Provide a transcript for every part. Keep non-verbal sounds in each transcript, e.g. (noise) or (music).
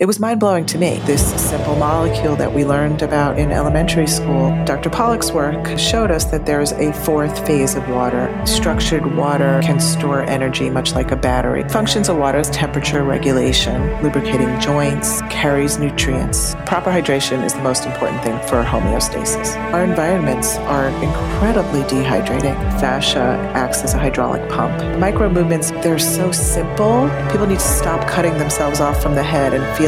It was mind blowing to me. This simple molecule that we learned about in elementary school, Dr. Pollack's work showed us that there's a fourth phase of water. Structured water can store energy much like a battery. Functions of water is temperature regulation, lubricating joints, carries nutrients. Proper hydration is the most important thing for homeostasis. Our environments are incredibly dehydrating. Fascia acts as a hydraulic pump. Micro movements, they're so simple. People need to stop cutting themselves off from the head and feel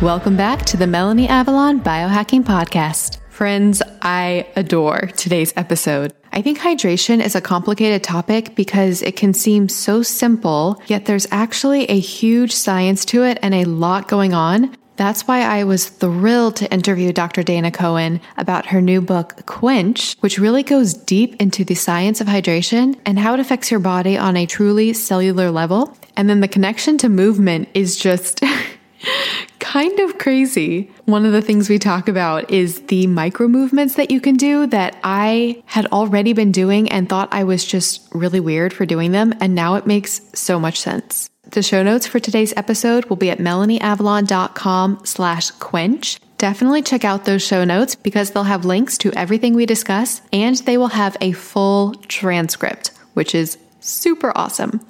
Welcome back to the Melanie Avalon Biohacking Podcast. Friends, I adore today's episode. I think hydration is a complicated topic because it can seem so simple, yet there's actually a huge science to it and a lot going on. That's why I was thrilled to interview Dr. Dana Cohen about her new book, Quench, which really goes deep into the science of hydration and how it affects your body on a truly cellular level. And then the connection to movement is just (laughs) kind of crazy. One of the things we talk about is the micro movements that you can do that I had already been doing and thought I was just really weird for doing them. And now it makes so much sense. The show notes for today's episode will be at melanieavalon.com slash quench. Definitely check out those show notes because they'll have links to everything we discuss and they will have a full transcript, which is super awesome.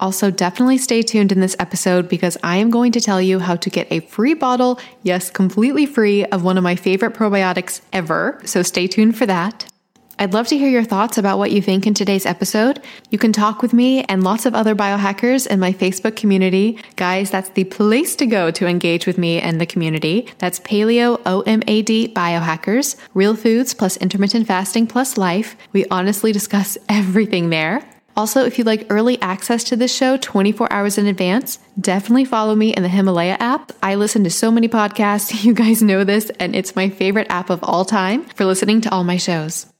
Also, definitely stay tuned in this episode because I am going to tell you how to get a free bottle, yes, completely free, of one of my favorite probiotics ever. So stay tuned for that. I'd love to hear your thoughts about what you think in today's episode. You can talk with me and lots of other biohackers in my Facebook community. Guys, that's the place to go to engage with me and the community. That's Paleo OMAD Biohackers, Real Foods plus Intermittent Fasting plus Life. We honestly discuss (laughs) everything there. Also, if you'd like early access to this show 24 hours in advance, definitely follow me in the Himalaya app. I listen to so many podcasts. (laughs) You guys know this, and it's my favorite app of all time for listening to all my shows.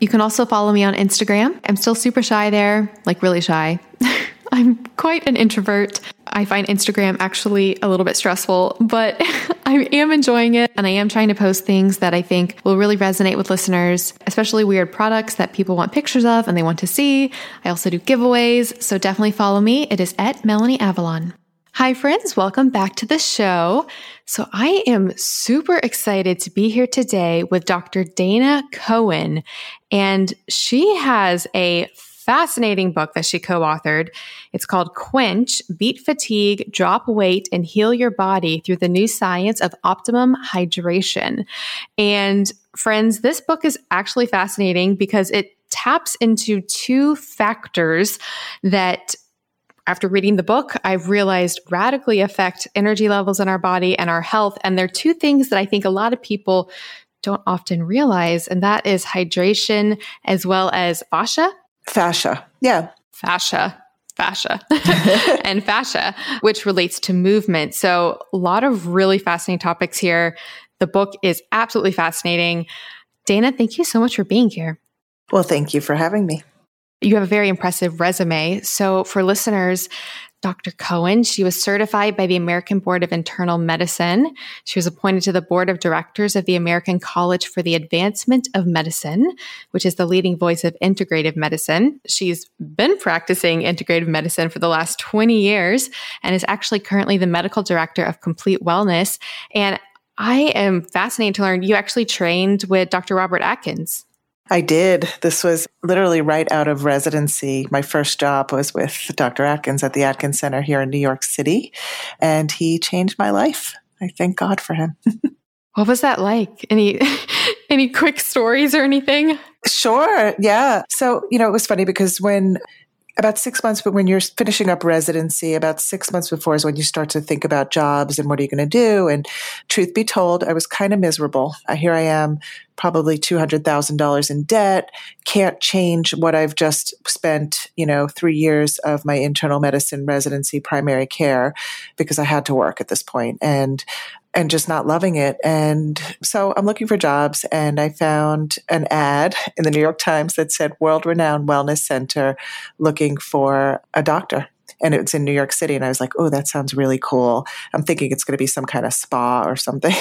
You can also follow me on Instagram. I'm still super shy there, like really shy. (laughs) I'm quite an introvert. I find Instagram actually a little bit stressful, but (laughs) I am enjoying it and I am trying to post things that I think will really resonate with listeners, especially weird products that people want pictures of and they want to see. I also do giveaways, so definitely follow me. It is at Melanie Avalon. Hi, friends. Welcome back to the show. So, I am super excited to be here today with Dr. Dana Cohen, and she has a fascinating book that she co authored. It's called Quench Beat Fatigue, Drop Weight, and Heal Your Body Through the New Science of Optimum Hydration. And, friends, this book is actually fascinating because it taps into two factors that after reading the book, I've realized radically affect energy levels in our body and our health. And they're two things that I think a lot of people don't often realize, and that is hydration as well as fascia. Fascia, yeah. Fascia fascia (laughs) (laughs) and fascia, which relates to movement. So, a lot of really fascinating topics here. The book is absolutely fascinating. Dana, thank you so much for being here. Well, thank you for having me. You have a very impressive resume. So, for listeners, Dr. Cohen, she was certified by the American Board of Internal Medicine. She was appointed to the board of directors of the American College for the Advancement of Medicine, which is the leading voice of integrative medicine. She's been practicing integrative medicine for the last 20 years and is actually currently the medical director of Complete Wellness. And I am fascinated to learn you actually trained with Dr. Robert Atkins. I did. This was literally right out of residency. My first job was with Dr. Atkins at the Atkins Center here in New York City, and he changed my life. I thank God for him. (laughs) what was that like? Any (laughs) any quick stories or anything? Sure. Yeah. So, you know, it was funny because when about six months, but when you're finishing up residency, about six months before is when you start to think about jobs and what are you going to do. And truth be told, I was kind of miserable. Here I am, probably $200,000 in debt, can't change what I've just spent, you know, three years of my internal medicine residency primary care because I had to work at this point. And and just not loving it. And so I'm looking for jobs and I found an ad in the New York Times that said world renowned wellness center looking for a doctor and it's in New York City. And I was like, oh, that sounds really cool. I'm thinking it's going to be some kind of spa or something.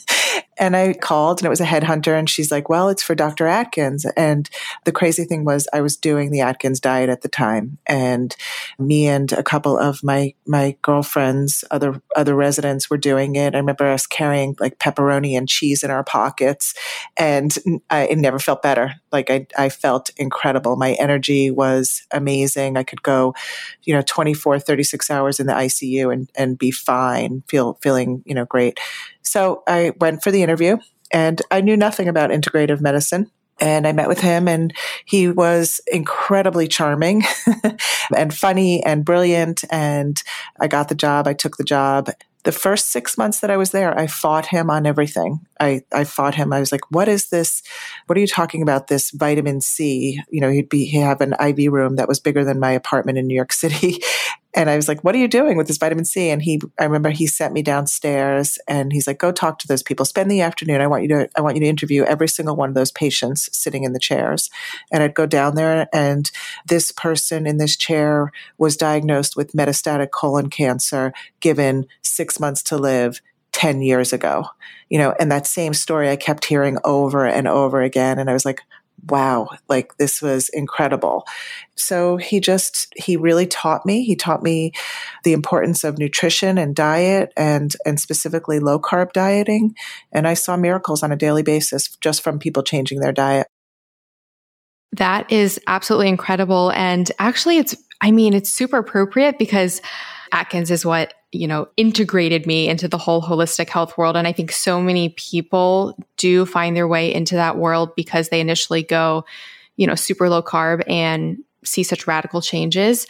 (laughs) and I called and it was a headhunter and she's like, well, it's for Dr. Atkins. And the crazy thing was I was doing the Atkins diet at the time and me and a couple of my, my girlfriends, other, other residents were doing it. I remember us carrying like pepperoni and cheese in our pockets and I never felt better. Like I, I felt incredible. My energy was amazing. I could go, you know, 24, 36 hours in the ICU and, and be fine, feel, feeling, you know, great. So I went for the interview and I knew nothing about integrative medicine. And I met with him and he was incredibly charming (laughs) and funny and brilliant. And I got the job. I took the job the first six months that I was there, I fought him on everything. I, I fought him. I was like, what is this? What are you talking about? This vitamin C? You know, he'd be, he'd have an IV room that was bigger than my apartment in New York (laughs) City. And I was like, what are you doing with this vitamin C? And he, I remember he sent me downstairs and he's like, go talk to those people. Spend the afternoon. I want you to, I want you to interview every single one of those patients sitting in the chairs. And I'd go down there and this person in this chair was diagnosed with metastatic colon cancer, given six months to live 10 years ago, you know, and that same story I kept hearing over and over again. And I was like, wow, like this was incredible. So he just, he really taught me. He taught me the importance of nutrition and diet and, and specifically low carb dieting. And I saw miracles on a daily basis just from people changing their diet. That is absolutely incredible. And actually, it's, I mean, it's super appropriate because Atkins is what, you know, integrated me into the whole holistic health world. And I think so many people do find their way into that world because they initially go, you know, super low carb and see such radical changes.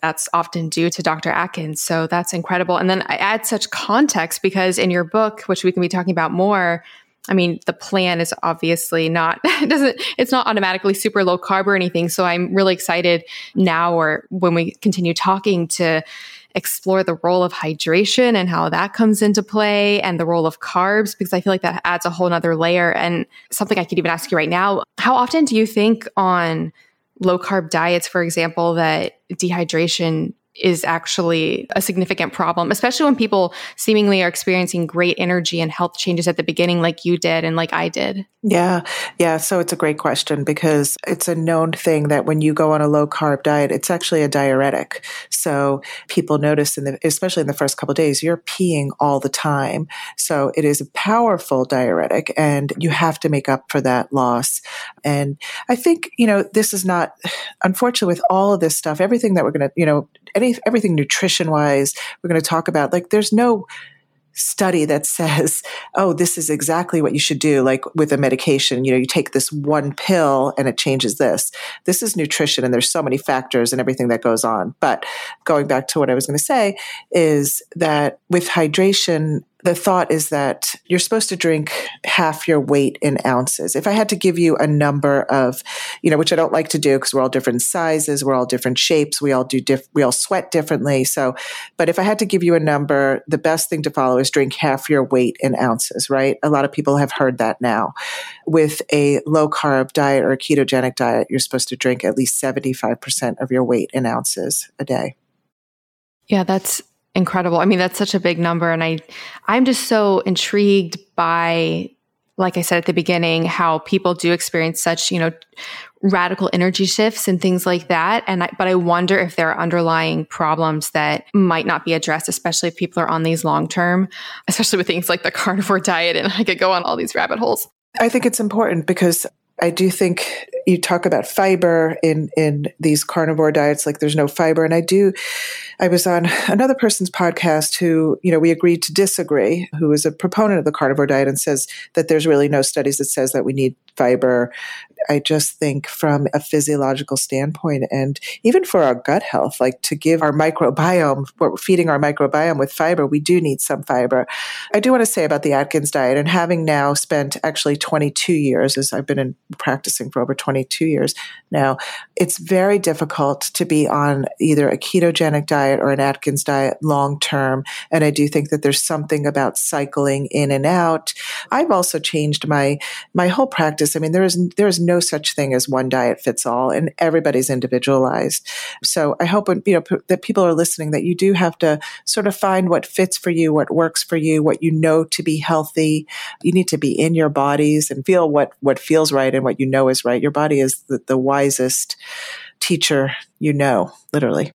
That's often due to Dr. Atkins. So that's incredible. And then I add such context because in your book, which we can be talking about more, I mean, the plan is obviously not, (laughs) it doesn't, it's not automatically super low carb or anything. So I'm really excited now or when we continue talking to explore the role of hydration and how that comes into play and the role of carbs, because I feel like that adds a whole nother layer. And something I could even ask you right now, how often do you think on low carb diets, for example, that dehydration is actually a significant problem, especially when people seemingly are experiencing great energy and health changes at the beginning, like you did and like I did? Yeah. Yeah. So it's a great question because it's a known thing that when you go on a low carb diet, it's actually a diuretic. So people notice in the, especially in the first couple days, you're peeing all the time. So it is a powerful diuretic and you have to make up for that loss. And I think, you know, this is not, (sighs) unfortunately, with all of this stuff, everything that we're going to, you know, any, everything nutrition wise, we're going to talk about, like, there's no, study that says, oh, this is exactly what you should do. Like with a medication, you know, you take this one pill and it changes this. This is nutrition and there's so many factors and everything that goes on. But going back to what I was going to say is that with hydration, the thought is that you're supposed to drink half your weight in ounces. If I had to give you a number of, you know, which I don't like to do because we're all different sizes, we're all different shapes, we all do diff- we all sweat differently. So, but if I had to give you a number, the best thing to follow is drink half your weight in ounces, right? A lot of people have heard that now. With a low carb diet or a ketogenic diet, you're supposed to drink at least 75% of your weight in ounces a day. Yeah, that's incredible. I mean, that's such a big number. And I, I'm just so intrigued by, like I said at the beginning, how people do experience such, you know, radical energy shifts and things like that. And I, but I wonder if there are underlying problems that might not be addressed, especially if people are on these long term, especially with things like the (laughs) carnivore diet. And I could go on all these rabbit holes. I think it's important because I do think you talk about fiber in in these carnivore diets like there's no fiber. And I do I was on another person's podcast who you know we agreed to disagree who is a proponent of the carnivore diet and says that there's really no studies that says that we need fiber. I just think from a physiological standpoint and even for our gut health, like to give our microbiome, we're feeding our microbiome with fiber, we do need some fiber. I do want to say about the Atkins diet and having now spent actually 22 years, as I've been in practicing for over 22 years now, it's very difficult to be on either a ketogenic diet or an Atkins diet long term. And I do think that there's something about cycling in and out. I've also changed my, my whole practice. I mean, there is, there is no such thing as one diet fits all and everybody's individualized. So I hope, you know, p- that people are listening that you do have to sort of find what fits for you, what works for you, what you know to be healthy. You need to be in your bodies and feel what, what feels right and what you know is right. Your body is the, the wisest teacher you know, literally.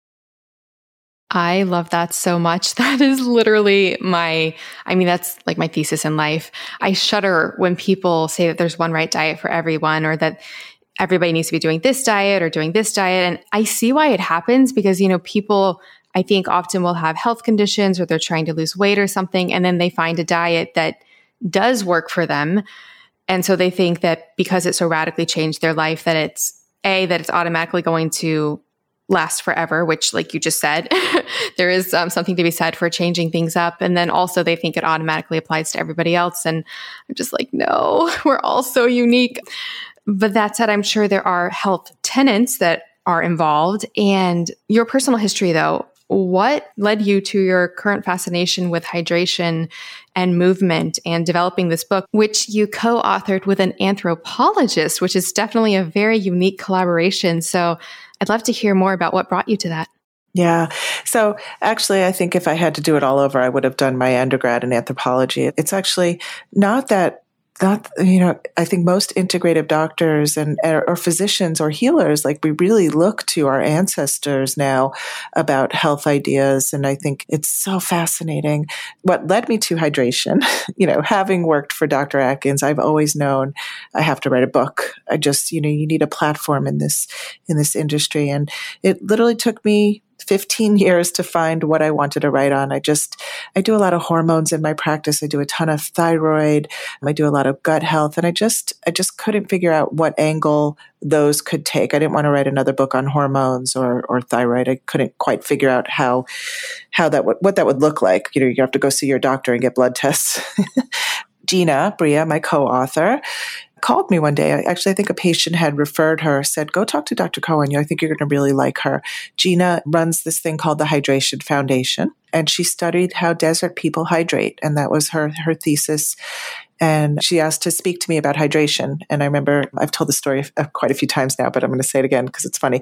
I love that so much. (laughs) That is literally my, I mean, that's like my thesis in life. I shudder when people say that there's one right diet for everyone or that everybody needs to be doing this diet or doing this diet. And I see why it happens because, you know, people, I think often will have health conditions or they're trying to lose weight or something. And then they find a diet that does work for them. And so they think that because it so radically changed their life, that it's A, that it's automatically going to last forever, which, like you just said, (laughs) there is um, something to be said for changing things up. And then also, they think it automatically applies to everybody else. And I'm just like, no, (laughs) we're all so unique. But that said, I'm sure there are health tenants that are involved. And your personal history, though, what led you to your current fascination with hydration and movement and developing this book, which you co authored with an anthropologist, which is definitely a very unique collaboration. So I'd love to hear more about what brought you to that. Yeah. So actually, I think if I had to do it all over, I would have done my undergrad in anthropology. It's actually not that that you know i think most integrative doctors and er, or physicians or healers like we really look to our ancestors now about health ideas and i think it's so fascinating. What led me to hydration (laughs) you know having worked for dr atkins i've always known i have to write a book. I just you know you need a platform in this in this industry and it literally took me 15 years to find what I wanted to write on. I just, I do a lot of hormones in my practice. I do a ton of thyroid. I do a lot of gut health. And I just, I just couldn't figure out what angle those could take. I didn't want to write another book on hormones or, or thyroid. I couldn't quite figure out how, how that would, what that would look like. You know, you have to go see your doctor and get blood tests. (laughs) Gina Bria, my co-author, called me one day. I, actually, I think a patient had referred her, said, go talk to Dr. Cohen. I think you're going to really like her. Gina runs this thing called the Hydration Foundation, and she studied how desert people hydrate. And that was her, her thesis. And she asked to speak to me about hydration. And I remember, I've told the story uh, quite a few times now, but I'm going to say it again because it's funny.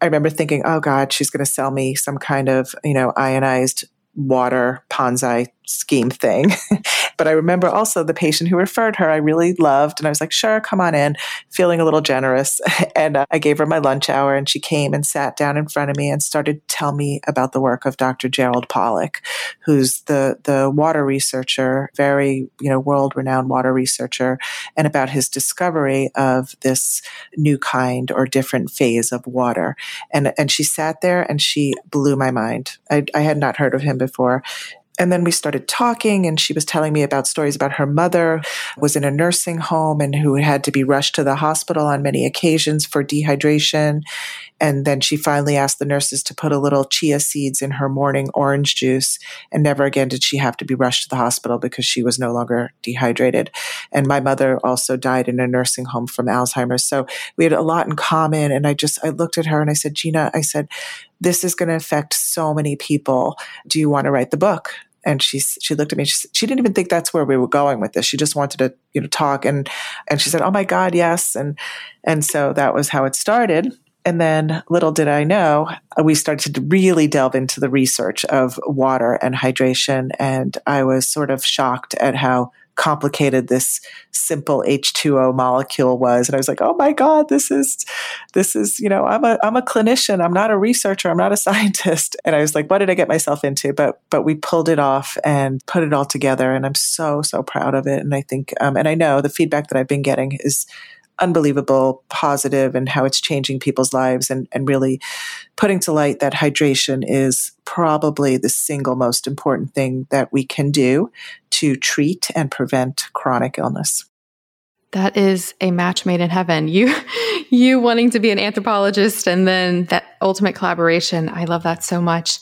I remember thinking, oh God, she's going to sell me some kind of, you know, ionized water Ponzi scheme thing. (laughs) but I remember also the patient who referred her, I really loved. And I was like, sure, come on in, feeling a little generous. (laughs) and uh, I gave her my lunch hour and she came and sat down in front of me and started to tell me about the work of Dr. Gerald Pollack, who's the, the water researcher, very, you know, world renowned water researcher, and about his discovery of this new kind or different phase of water. And, and she sat there and she blew my mind. I, I had not heard of him before and then we started talking and she was telling me about stories about her mother was in a nursing home and who had to be rushed to the hospital on many occasions for dehydration and then she finally asked the nurses to put a little chia seeds in her morning orange juice and never again did she have to be rushed to the hospital because she was no longer dehydrated and my mother also died in a nursing home from alzheimer's so we had a lot in common and i just i looked at her and i said gina i said this is going to affect so many people do you want to write the book and she she looked at me. She, she didn't even think that's where we were going with this. She just wanted to you know talk and and she said, "Oh my God, yes!" and and so that was how it started. And then, little did I know, we started to really delve into the research of water and hydration, and I was sort of shocked at how complicated this simple H2O molecule was. And I was like, oh my God, this is, this is, you know, I'm a, I'm a clinician. I'm not a researcher. I'm not a (laughs) scientist. And I was like, what did I get myself into? But, but we pulled it off and put it all together. And I'm so, so proud of it. And I think, um, and I know the feedback that I've been getting is unbelievable positive and how it's changing people's lives and, and really putting to light that hydration is probably the single most important thing that we can do to treat and prevent chronic illness. That is a match made in heaven. You (laughs) you wanting to be an anthropologist and then that ultimate collaboration. I love that so much.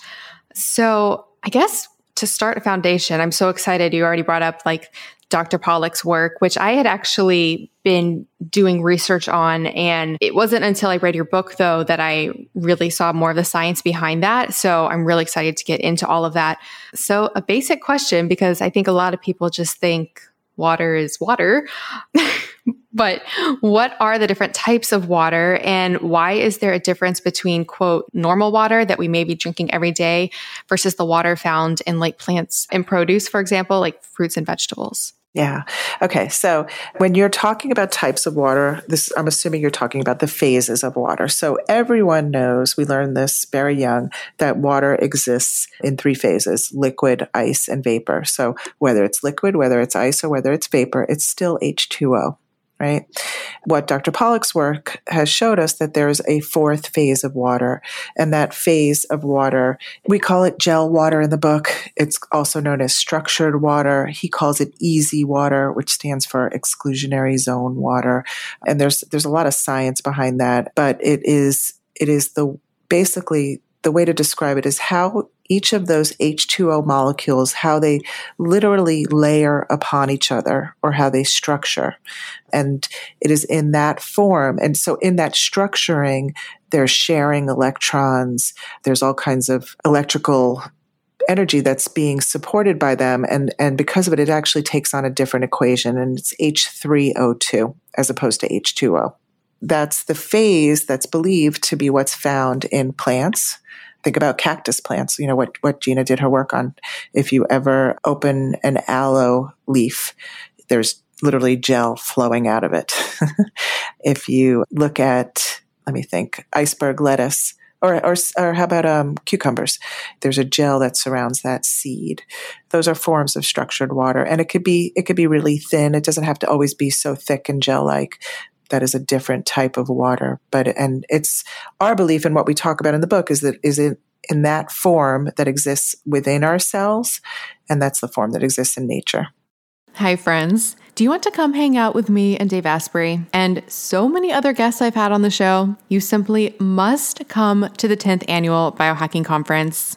So, I guess to start a foundation, I'm so excited you already brought up like Dr. Pollack's work, which I had actually been doing research on. And it wasn't until I read your book, though, that I really saw more of the science behind that. So I'm really excited to get into all of that. So, a basic question, because I think a lot of people just think water is water. (laughs) but what are the different types of water and why is there a difference between quote normal water that we may be drinking every day versus the water found in like plants and produce for example like fruits and vegetables yeah. Okay. So when you're talking about types of water, this I'm assuming you're talking about the phases of water. So everyone knows, we learned this very young, that water exists in three phases, liquid, ice, and vapor. So whether it's liquid, whether it's ice, or whether it's vapor, it's still H2O right? What Dr. Pollack's work has showed us that there's a fourth phase of water, and that phase of water, we call it gel water in the book. It's also known as structured water. He calls it EZ water, which stands for exclusionary zone water. And there's there's a lot of science behind that, but it is it is the basically the way to describe it is how each of those H2O molecules, how they literally layer upon each other or how they structure. And it is in that form. And so in that structuring, they're sharing electrons. There's all kinds of electrical energy that's being supported by them. And, and because of it, it actually takes on a different equation and it's H3O2 as opposed to H2O. That's the phase that's believed to be what's found in plants think about cactus plants, you know, what, what Gina did her work on. If you ever open an aloe leaf, there's literally gel flowing out of it. (laughs) if you look at, let me think, iceberg lettuce, or, or, or how about um, cucumbers? There's a gel that surrounds that seed. Those are forms of structured water, and it could be it could be really thin. It doesn't have to always be so thick and gel like that is a different type of water. But and it's our belief and what we talk about in the book is that is it in that form that exists within our cells, and that's the form that exists in nature. Hi, friends. Do you want to come hang out with me and Dave Asprey and so many other guests I've had on the show? You simply must come to the 10th annual Biohacking Conference.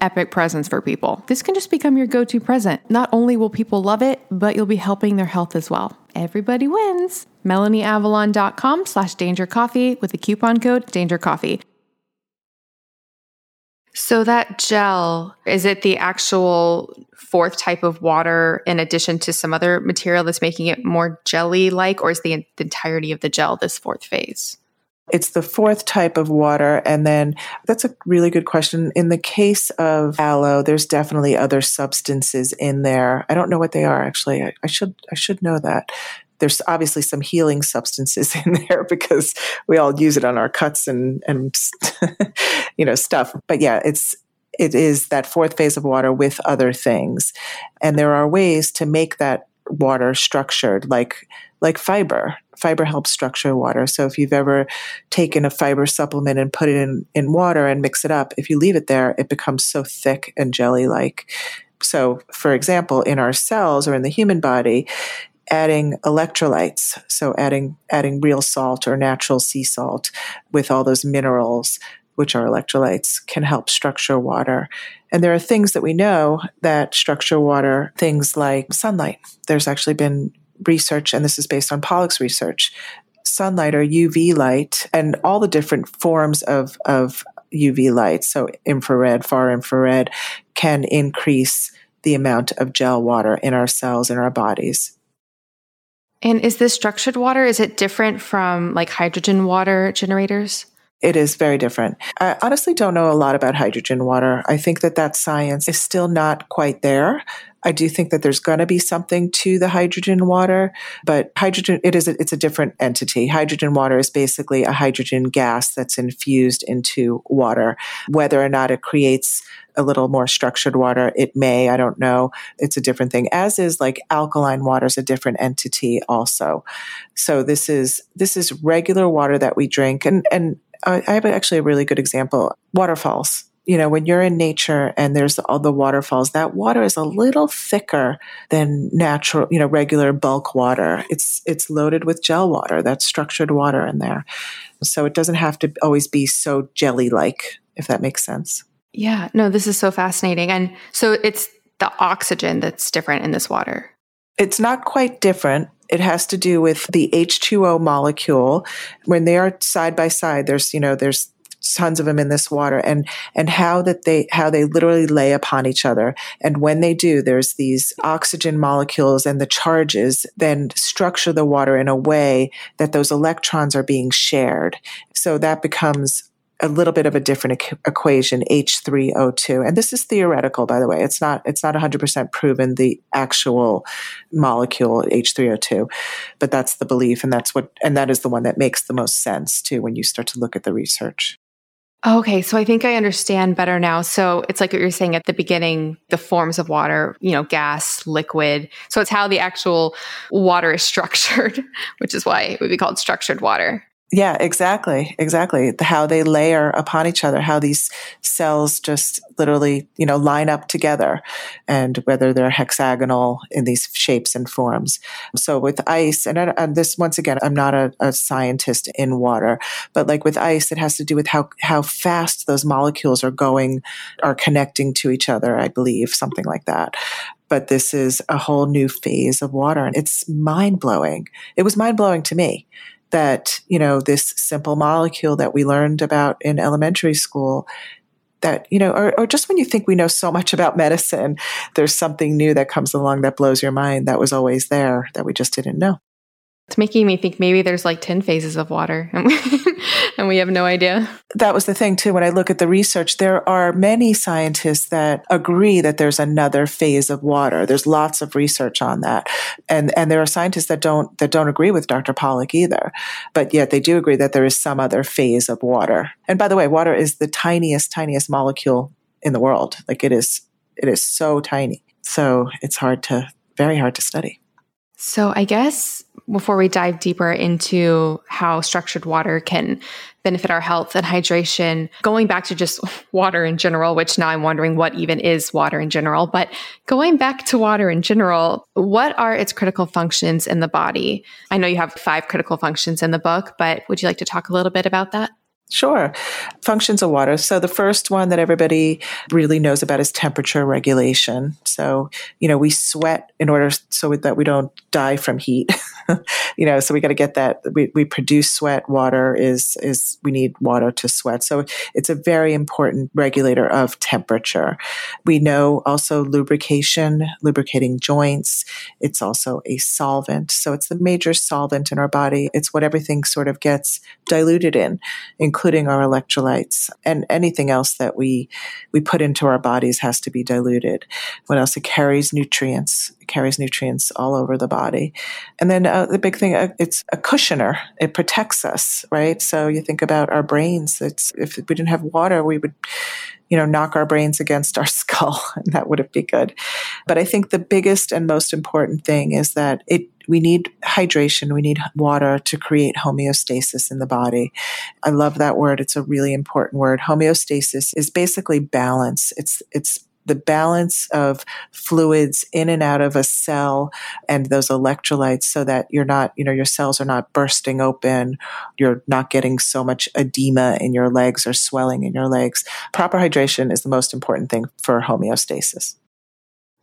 epic presents for people. This can just become your go to present. Not only will people love it, but you'll be helping their health as well. Everybody wins. MelanieAvalon.com slash danger coffee with the coupon code danger coffee. So that gel, is it the actual fourth type of water in addition to some other material that's making it more jelly like, or is the, the entirety of the gel this fourth phase? It's the fourth type of water. And then that's a really good question. In the case of aloe, there's definitely other substances in there. I don't know what they are actually. I, I should I should know that. There's obviously some healing substances (laughs) in there because we all use it on our cuts and and (laughs) you know stuff. But yeah, it's it is that fourth phase of water with other things. And there are ways to make that water structured like like fiber. Fiber helps structure water. So if you've ever taken a fiber supplement and put it in, in water and mix it up, if you leave it there, it becomes so thick and jelly like. So, for example, in our cells or in the human body, adding electrolytes, so adding adding real salt or natural sea salt with all those minerals, which are electrolytes, can help structure water. And there are things that we know that structure water, things like sunlight. There's actually been research, and this is based on Pollack's research, sunlight or UV light and all the different forms of, of UV light, so infrared, far infrared, can increase the amount of gel water in our cells in our bodies. And is this structured water? Is it different from like hydrogen water generators? It is very different. I honestly don't know a lot about hydrogen water. I think that that science is still not quite there. I do think that there's going to be something to the hydrogen water, but hydrogen it is a, it's a different entity. Hydrogen water is basically a hydrogen gas that's infused into water. Whether or not it creates a little more structured water. It may, I don't know. It's a different thing. As is like alkaline water is a different entity also. So this is this is regular water that we drink, and and I have actually a really good example: waterfalls you know, when you're in nature and there's all the waterfalls, that water is a little thicker than natural, you know, regular bulk water. It's, it's loaded with gel water. That's structured water in there. So it doesn't have to always be so jelly like, if that makes sense. Yeah. No, this is so fascinating. And so it's the oxygen that's different in this water. It's not quite different it has to do with the H2O molecule. When they are side by side, there's, you know, there's tons of them in this water and and how that they how they literally lay upon each other and when they do there's these oxygen molecules and the charges then structure the water in a way that those electrons are being shared so that becomes a little bit of a different e- equation H3O2 and this is theoretical by the way it's not it's not 100% proven the actual molecule H3O2 but that's the belief and that's what and that is the one that makes the most sense too when you start to look at the research Okay, so I think I understand better now. So it's like what you're saying at the beginning, the forms of water, you know, gas, liquid. So it's how the actual water is structured, (laughs) which is why it would be called structured water. Yeah, exactly. Exactly. How they layer upon each other, how these cells just literally, you know, line up together and whether they're hexagonal in these shapes and forms. So with ice, and, and this, once again, I'm not a, a, scientist in water, but like with ice, it has to do with how, how fast those molecules are going, are connecting to each other, I believe, something like that but this is a whole new phase of water and it's mind blowing. It was mind blowing to me that, you know, this simple molecule that we learned about in elementary school that, you know, or, or just when you think we know so much about medicine, there's something new that comes along that blows your mind that was always there that we just didn't know. It's making me think maybe there's like 10 phases of water and (laughs) we, and we have no idea. That was the thing too. When I look at the research, there are many scientists that agree that there's another phase of water. There's lots of research on that. And, and there are scientists that don't, that don't agree with Dr. Pollack either. But yet they do agree that there is some other phase of water. And by the way, water is the tiniest, tiniest molecule in the world. Like it is, it is so tiny. So it's hard to, very hard to study. So I guess before we dive deeper into how structured water can benefit our health and hydration, going back to just (laughs) water in general, which now I'm wondering what even is water in general, but going back to water in general, what are its critical functions in the body? I know you have five critical functions in the book, but would you like to talk a little bit about that? Sure. Functions of water. So the first one that everybody really knows about is temperature regulation. So, you know, we sweat in order so that we don't die from heat. (laughs) you know, so we got to get that we, we produce sweat. Water is is we need water to sweat. So it's a very important regulator of temperature. We know also lubrication, lubricating joints. It's also a solvent. So it's the major solvent in our body. It's what everything sort of gets diluted in, including including our electrolytes and anything else that we we put into our bodies has to be diluted. What else? It carries nutrients. It carries nutrients all over the body, and then uh, the big thing uh, it's a cushioner. It protects us, right? So you think about our brains. It's if we didn't have water, we would you know, knock our brains against our (laughs) skull, and that wouldn't be good. But I think the biggest and most important thing is that it we need hydration, we need water to create homeostasis in the body. I love that word. It's a really important word. Homeostasis is basically balance. It's it's the balance of fluids in and out of a cell and those electrolytes so that you're not, you know, your cells are not bursting open. You're not getting so much edema in your legs or swelling in your legs. Proper hydration is the most important thing for homeostasis.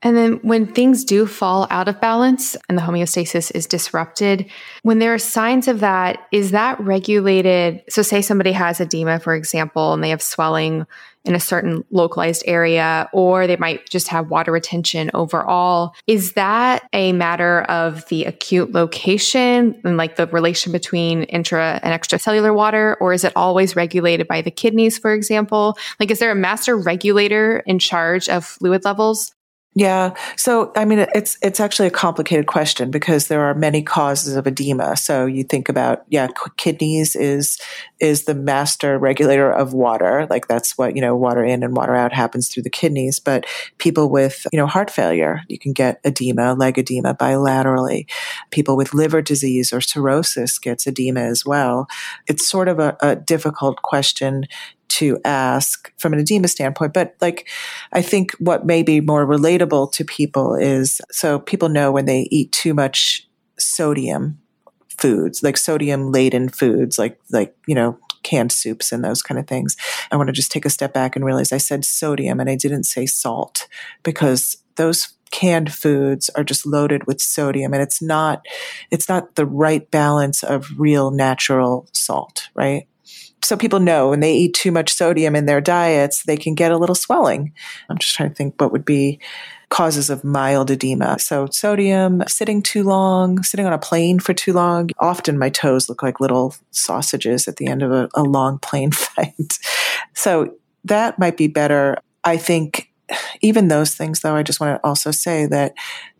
And then when things do fall out of balance and the homeostasis is disrupted, when there are signs of that, is that regulated? So, say somebody has edema, for example, and they have swelling in a certain localized area, or they might just have water retention overall. Is that a matter of the acute location and like the relation between intra and extracellular water, or is it always regulated by the kidneys, for example? Like, is there a master regulator in charge of fluid levels? Yeah. So, I mean, it's it's actually a complicated question because there are many causes of edema. So, you think about yeah, kidneys is is the master regulator of water. Like that's what you know, water in and water out happens through the kidneys. But people with you know heart failure, you can get edema, leg edema bilaterally. People with liver disease or cirrhosis gets edema as well. It's sort of a, a difficult question to ask from an edema standpoint. But like, I think what may be more relatable to people is so people know when they eat too much sodium foods, like sodium laden foods, like, like, you know, canned soups and those kind of things. I want to just take a step back and realize I said sodium and I didn't say salt because those canned foods are just loaded with sodium and it's not it's not the right balance of real natural salt, right? So people know when they eat too much sodium in their diets, they can get a little swelling. I'm just trying to think what would be causes of mild edema. So sodium, sitting too long, sitting on a plane for too long. Often my toes look like little sausages at the end of a, a long plane (laughs) flight. so that might be better. I think even those things though, I just want to also say that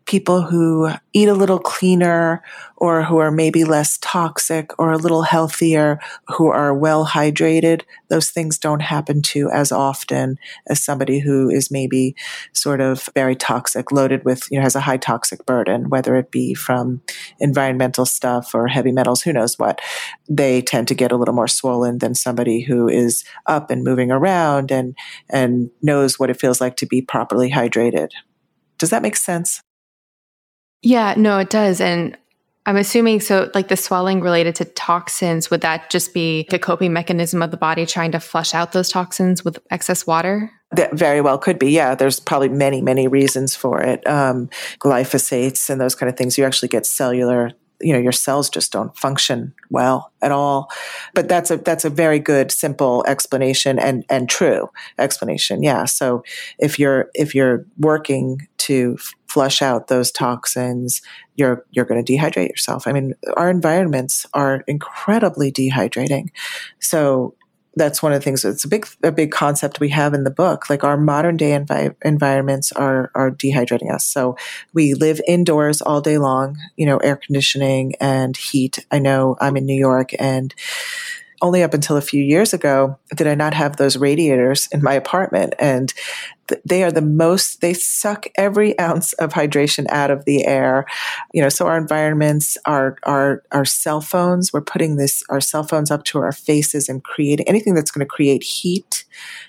people who eat a little cleaner or who are maybe less toxic or a little healthier, who are well hydrated, those things don't happen to as often as somebody who is maybe sort of very toxic, loaded with, you know, has a high toxic burden, whether it be from environmental stuff or heavy metals, who knows what. They tend to get a little more swollen than somebody who is up and moving around and, and knows what it feels like to be properly hydrated. Does that make sense? Yeah, no, it does. And I'm assuming so, like the swelling related to toxins, would that just be a coping mechanism of the body trying to flush out those toxins with excess water? That very well could be. Yeah, there's probably many, many reasons for it. Um, glyphosates and those kind of things. You actually get cellular you know your cells just don't function well at all but that's a that's a very good simple explanation and and true explanation yeah so if you're if you're working to flush out those toxins you're you're going to dehydrate yourself i mean our environments are incredibly dehydrating so that's one of the things. It's a big, a big concept we have in the book. Like our modern day envi- environments are are dehydrating us. So we live indoors all day long. You know, air conditioning and heat. I know I'm in New York, and only up until a few years ago did I not have those radiators in my apartment. And they are the most they suck every ounce of hydration out of the air. You know so our environments our our our cell phones we're putting this our cell phones up to our faces and creating anything that's going to create heat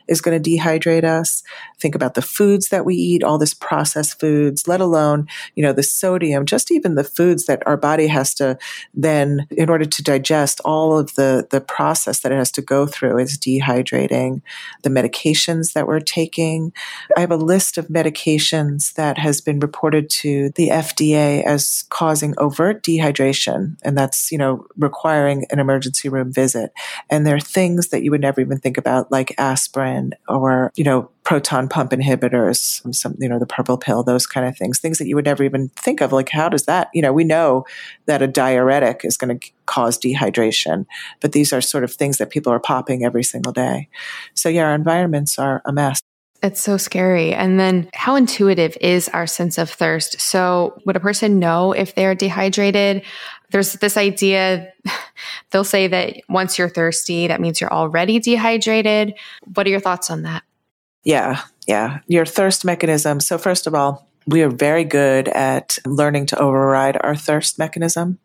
is going to dehydrate us. Think about the foods that we eat all this processed foods let alone you know the sodium just even the foods that our body has to then in order to digest all of the the process that it has to go through is dehydrating. The medications that we're taking I have a list of medications that has been reported to the FDA as causing overt dehydration. And that's, you know, requiring an emergency room visit. And there are things that you would never even think about, like aspirin or, you know, proton pump inhibitors, some, you know, the purple pill, those kind of things, things that you would never even think of. Like, how does that, you know, we know that a diuretic is going to cause dehydration, but these are sort of things that people are popping every single day. So, yeah, our environments are a mess. It's so scary. And then how intuitive is our sense of thirst? So would a person know if they're dehydrated? There's this idea, (laughs) they'll say that once you're thirsty, that means you're already dehydrated. What are your thoughts on that? Yeah, yeah. Your thirst mechanism. So first of all, we are very good at learning to override our thirst mechanism.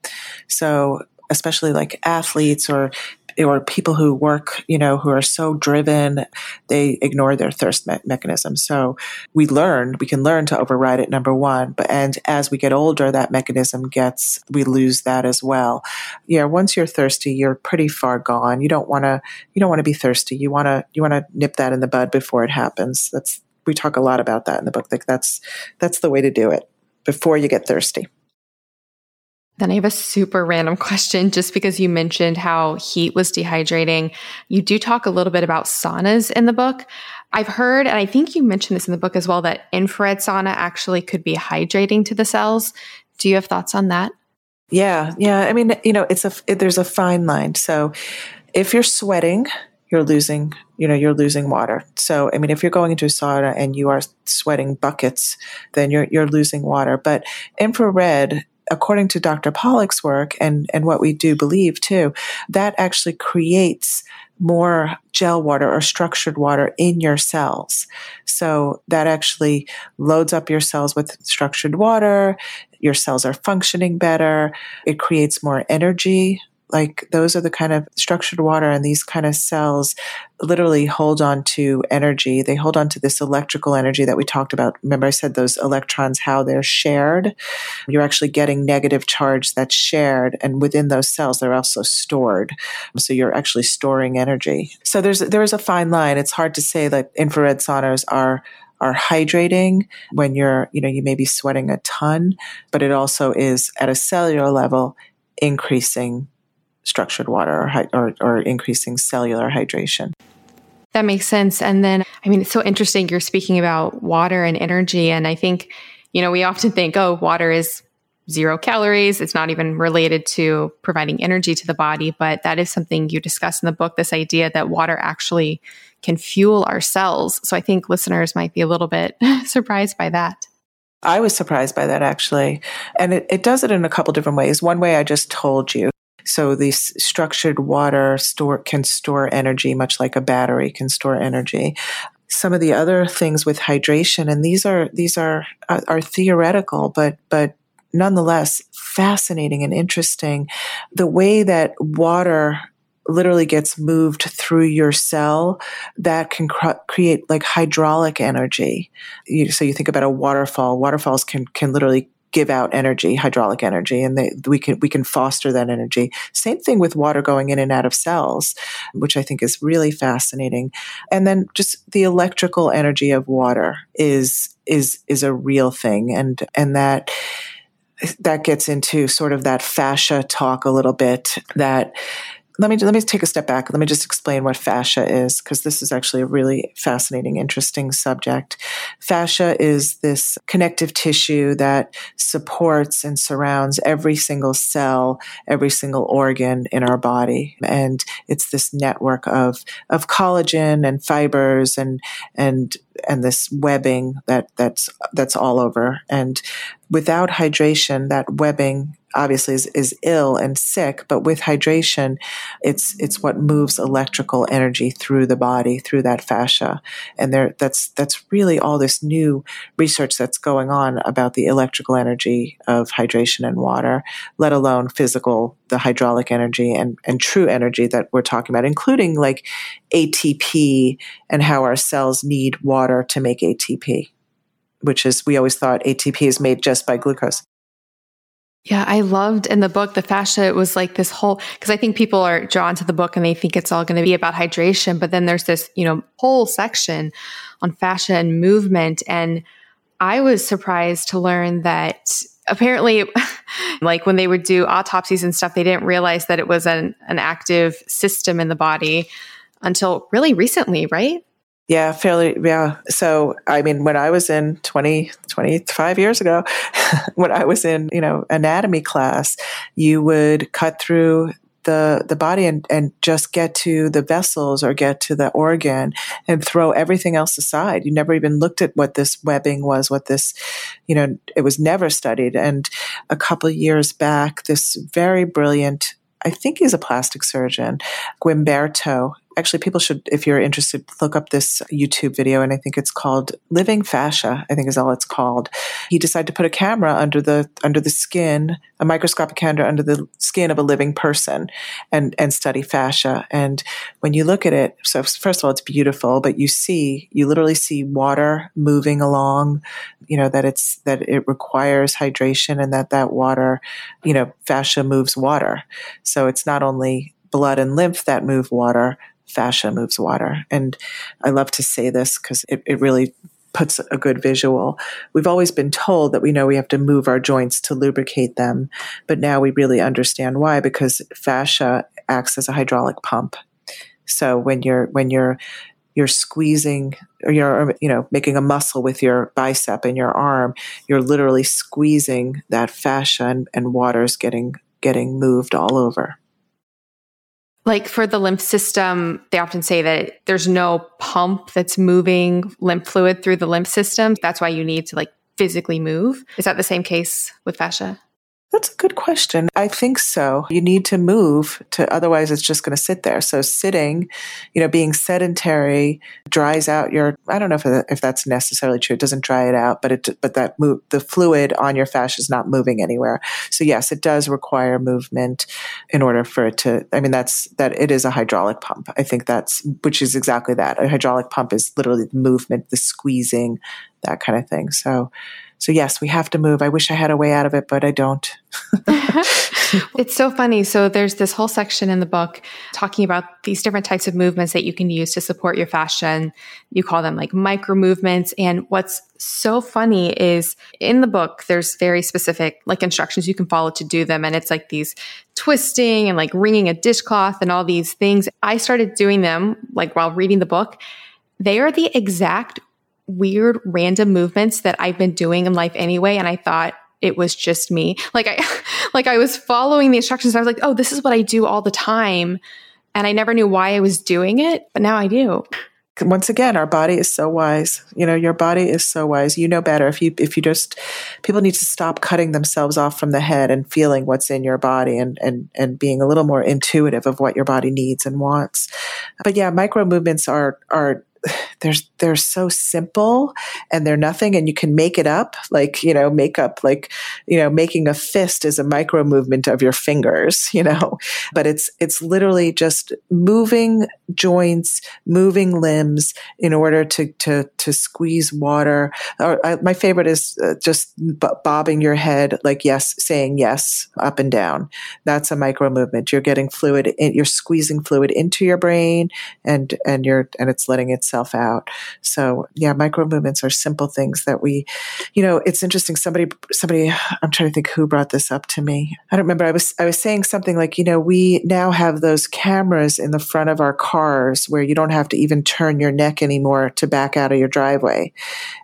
So especially like athletes or or people who work, you know, who are so driven, they ignore their thirst me- mechanism. So we learn, we can learn to override it, number one. But, and as we get older, that mechanism gets, we lose that as well. Yeah. Once you're thirsty, you're pretty far gone. You don't want to, you don't want to be thirsty. You want to, you want to nip that in the bud before it happens. That's, we talk a lot about that in the book. Like that's, that's the way to do it before you get thirsty. Then I have a super random question just because you mentioned how heat was dehydrating. You do talk a little bit about saunas in the book. I've heard, and I think you mentioned this in the book as well, that infrared sauna actually could be hydrating to the cells. Do you have thoughts on that? Yeah, yeah. I mean, you know, it's a it, there's a fine line. So if you're sweating, you're losing you know, you're losing water. So, I mean, if you're going into a sauna and you are sweating buckets, then you're, you're losing water. But infrared, according to Dr. Pollack's work and, and what we do believe too, that actually creates more gel water or structured water in your cells. So that actually loads up your cells with structured water. Your cells are functioning better. It creates more energy like those are the kind of structured water and these kind of cells literally hold on to energy. They hold on to this electrical energy that we talked about. Remember, I said those electrons, how they're shared. You're actually getting negative charge that's shared, and within those cells, they're also stored. So you're actually storing energy. So there's there is a fine line. It's hard to say that infrared saunas are are hydrating when you're, you know, you may be sweating a ton, but it also is at a cellular level increasing structured water or, or, or increasing cellular hydration. That makes sense. And then, I mean, it's so interesting. You're speaking about water and energy. And I think, you know, we often think, oh, water is zero calories. It's not even related to providing energy to the body. But that is something you discuss in the book this idea that water actually can fuel our cells. So I think listeners might be a little bit (laughs) surprised by that. I was surprised by that actually. And it, it does it in a couple different ways. One way I just told you. So this structured water store can store energy, much like a battery can store energy. Some of the other things with hydration, and these are these are uh, are theoretical, but but nonetheless fascinating and interesting. The way that water literally gets moved through your cell that can cr- create like hydraulic energy. You, so you think about a waterfall. Waterfalls can can literally give out energy, hydraulic energy, and they, we can we can foster that energy. Same thing with water going in and out of cells, which I think is really fascinating. And then just the electrical energy of water is is is a real thing, and and that that gets into sort of that fascia talk a little bit that let me let me take a step back. Let me just explain what fascia is because this is actually a really fascinating, interesting subject. Fascia is this connective tissue that supports and surrounds every single cell, every single organ in our body, and it's this network of of collagen and fibers and and and this webbing that that's that's all over. And without hydration, that webbing obviously is, is ill and sick, but with hydration, it's it's what moves electrical energy through the body, through that fascia. And there that's that's really all this new research that's going on about the electrical energy of hydration and water, let alone physical, the hydraulic energy and, and true energy that we're talking about, including like ATP and how our cells need water to make ATP which is we always thought ATP is made just by glucose. Yeah, I loved in the book the fascia. It was like this whole because I think people are drawn to the book and they think it's all going to be about hydration, but then there's this you know whole section on fascia and movement, and I was surprised to learn that apparently, (laughs) like when they would do autopsies and stuff, they didn't realize that it was an an active system in the body until really recently, right? Yeah, fairly. Yeah. So, I mean, when I was in 20, 25 years ago, (laughs) when I was in, you know, anatomy class, you would cut through the the body and, and just get to the vessels or get to the organ and throw everything else aside. You never even looked at what this webbing was, what this, you know, it was never studied. And a couple years back, this very brilliant I think he's a plastic surgeon, Guimberteau actually people should if you're interested look up this youtube video and i think it's called living fascia i think is all it's called. He decided to put a camera under the under the skin a microscopic camera under the skin of a living person and and study fascia. And when you look at it so first of all it's beautiful but you see you literally see water moving along you know that it's that it requires hydration and that that water you know fascia moves water. So it's not only blood and lymph that move water fascia moves water. And I love to say this because it, it really puts a good visual. We've always been told that we know we have to move our joints to lubricate them, but now we really understand why because fascia acts as a hydraulic pump. So when you're when you're you're squeezing or you're um, you know making a muscle with your bicep and your arm, you're literally squeezing that fascia and, and water's getting getting moved all over. Like for the lymph system, they often say that there's no pump that's moving lymph fluid through the lymph system. That's why you need to like physically move. Is that the same case with fascia? That's a good question. I think so. You need to move to, otherwise it's just going to sit there. So sitting, you know, being sedentary dries out your, I don't know if, if that's necessarily true. It doesn't dry it out, but it, but that move, the fluid on your fascia is not moving anywhere. So yes, it does require movement in order for it to, I mean, that's, that it is a hydraulic pump. I think that's, which is exactly that. A hydraulic pump is literally the movement, the squeezing, that kind of thing. So, so yes, we have to move. I wish I had a way out of it, but I don't. (laughs) (laughs) it's so funny. So there's this whole section in the book talking about these different types of movements that you can use to support your fascia. You call them like micro movements. And what's so funny is in the book, there's very specific like instructions you can follow to do them. And it's like these twisting and like wringing a dishcloth and all these things. I started doing them like while reading the book. They are the exact weird random movements that I've been doing in life anyway. And I thought it was just me. Like I, (laughs) like I was following the instructions. I was like, oh, this is what I do all the time. And I never knew why I was doing it, but now I do. Once again, our body is so wise. You know, your body is so wise. You know better. If you if you just people need to stop cutting themselves off from the head and feeling what's in your body and and and being a little more intuitive of what your body needs and wants. But yeah, micro movements are are they're they're so simple and they're nothing and you can make it up like you know make up like you know making a fist is a micro movement of your fingers (laughs) you know but it's it's literally just moving joints moving limbs in order to to to squeeze water. Or I, my favorite is uh, just bobbing your head like yes saying yes up and down. That's a micro movement. You're getting fluid in, you're squeezing fluid into your brain and and you're and it's letting it itself out. So yeah, micro movements are simple things that we, you know, it's interesting. Somebody, somebody, I'm trying to think who brought this up to me. I don't remember. I was, I was saying something like, you know, we now have those cameras in the front of our cars where you don't have to even turn your neck anymore to back out of your driveway,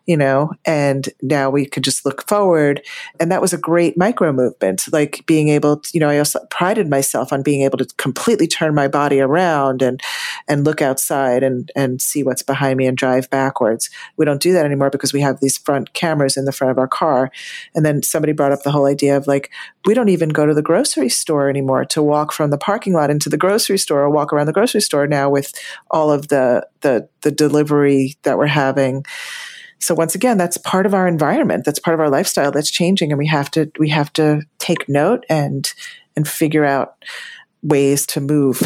you know, and now we could just look forward. And that was a great micro movement, like being able to, you know, I also prided myself on being able to completely turn my body around and, and look outside and, and see behind me and drive backwards. We don't do that anymore because we have these front cameras in the front of our car. And then somebody brought up the whole idea of like, we don't even go to the grocery store anymore to walk from the parking lot into the grocery store or walk around the grocery store now with all of the, the, the delivery that we're having. So once again, that's part of our environment. That's part of our lifestyle that's changing. And we have to, we have to take note and, and figure out ways to move.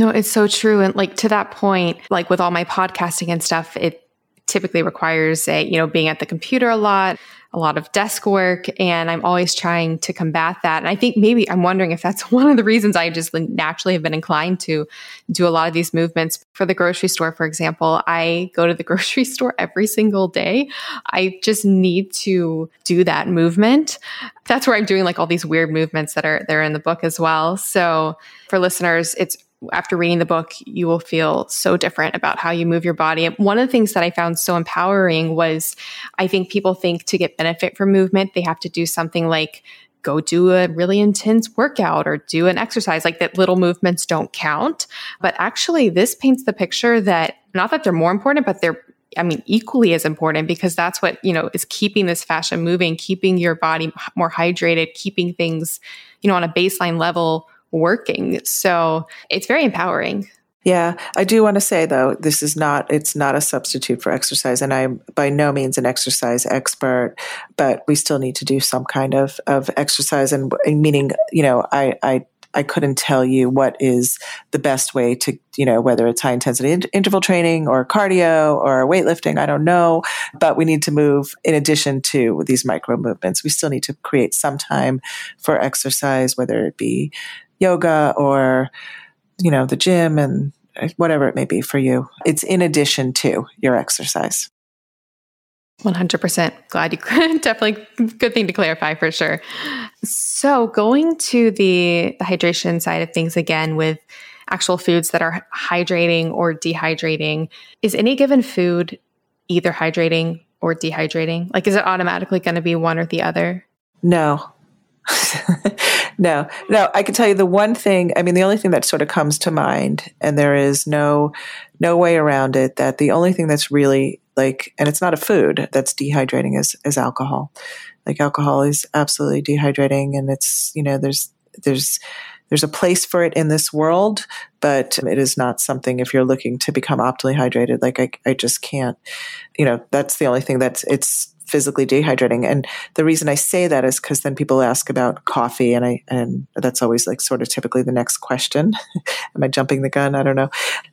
No, it's so true. And like to that point, like with all my podcasting and stuff, it typically requires a, you know, being at the computer a lot, a lot of desk work. And I'm always trying to combat that. And I think maybe I'm wondering if that's (laughs) one of the reasons I just naturally have been inclined to do a lot of these movements. For the grocery store, for example, I go to the (laughs) grocery store every single day. I just need to do that movement. That's where I'm doing like all these weird movements that are there in the book as well. So for listeners, it's after reading the book, you will feel so different about how you move your body. One of the things that I found so empowering was I think people think to get benefit from movement, they have to do something like go do a really intense workout or do an exercise like that little movements don't count. But actually, this paints the picture that not that they're more important, but they're I mean, equally as important because that's what, you know, is keeping this fascia moving, keeping your body more hydrated, keeping things, you know, on a baseline level working. So it's very empowering. Yeah, I do want to say though, this is not, it's not a substitute for exercise. And I'm by no means an exercise expert, but we still need to do some kind of, of exercise and meaning, you know, I, I, I couldn't tell you what is the best way to, you know, whether it's high intensity in- interval training or cardio or weightlifting. I don't know, but we need to move in addition to these micro movements. We still need to create some time for exercise, whether it be yoga or, you know, the gym and uh, whatever it may be for you. It's in addition to your exercise. 100% glad you could (laughs) definitely good thing to clarify for sure. So, going to the, the hydration side of things again with actual foods that are hydrating or dehydrating, is any given food either hydrating or dehydrating? Like, is it automatically going to be one or the other? No. (laughs) no, no. I can tell you the one thing. I mean, the only thing that sort of comes to mind, and there is no no way around it. That the only thing that's really like, and it's not a food that's dehydrating is is alcohol. Like alcohol is absolutely dehydrating, and it's you know there's there's there's a place for it in this world, but it is not something if you're looking to become optimally hydrated. Like I, I just can't, you know, that's the only thing that's it's physically dehydrating. And the reason I say that is because then people ask about coffee, and I and that's always like sort of typically the next question. (laughs) Am I jumping the gun? I don't know.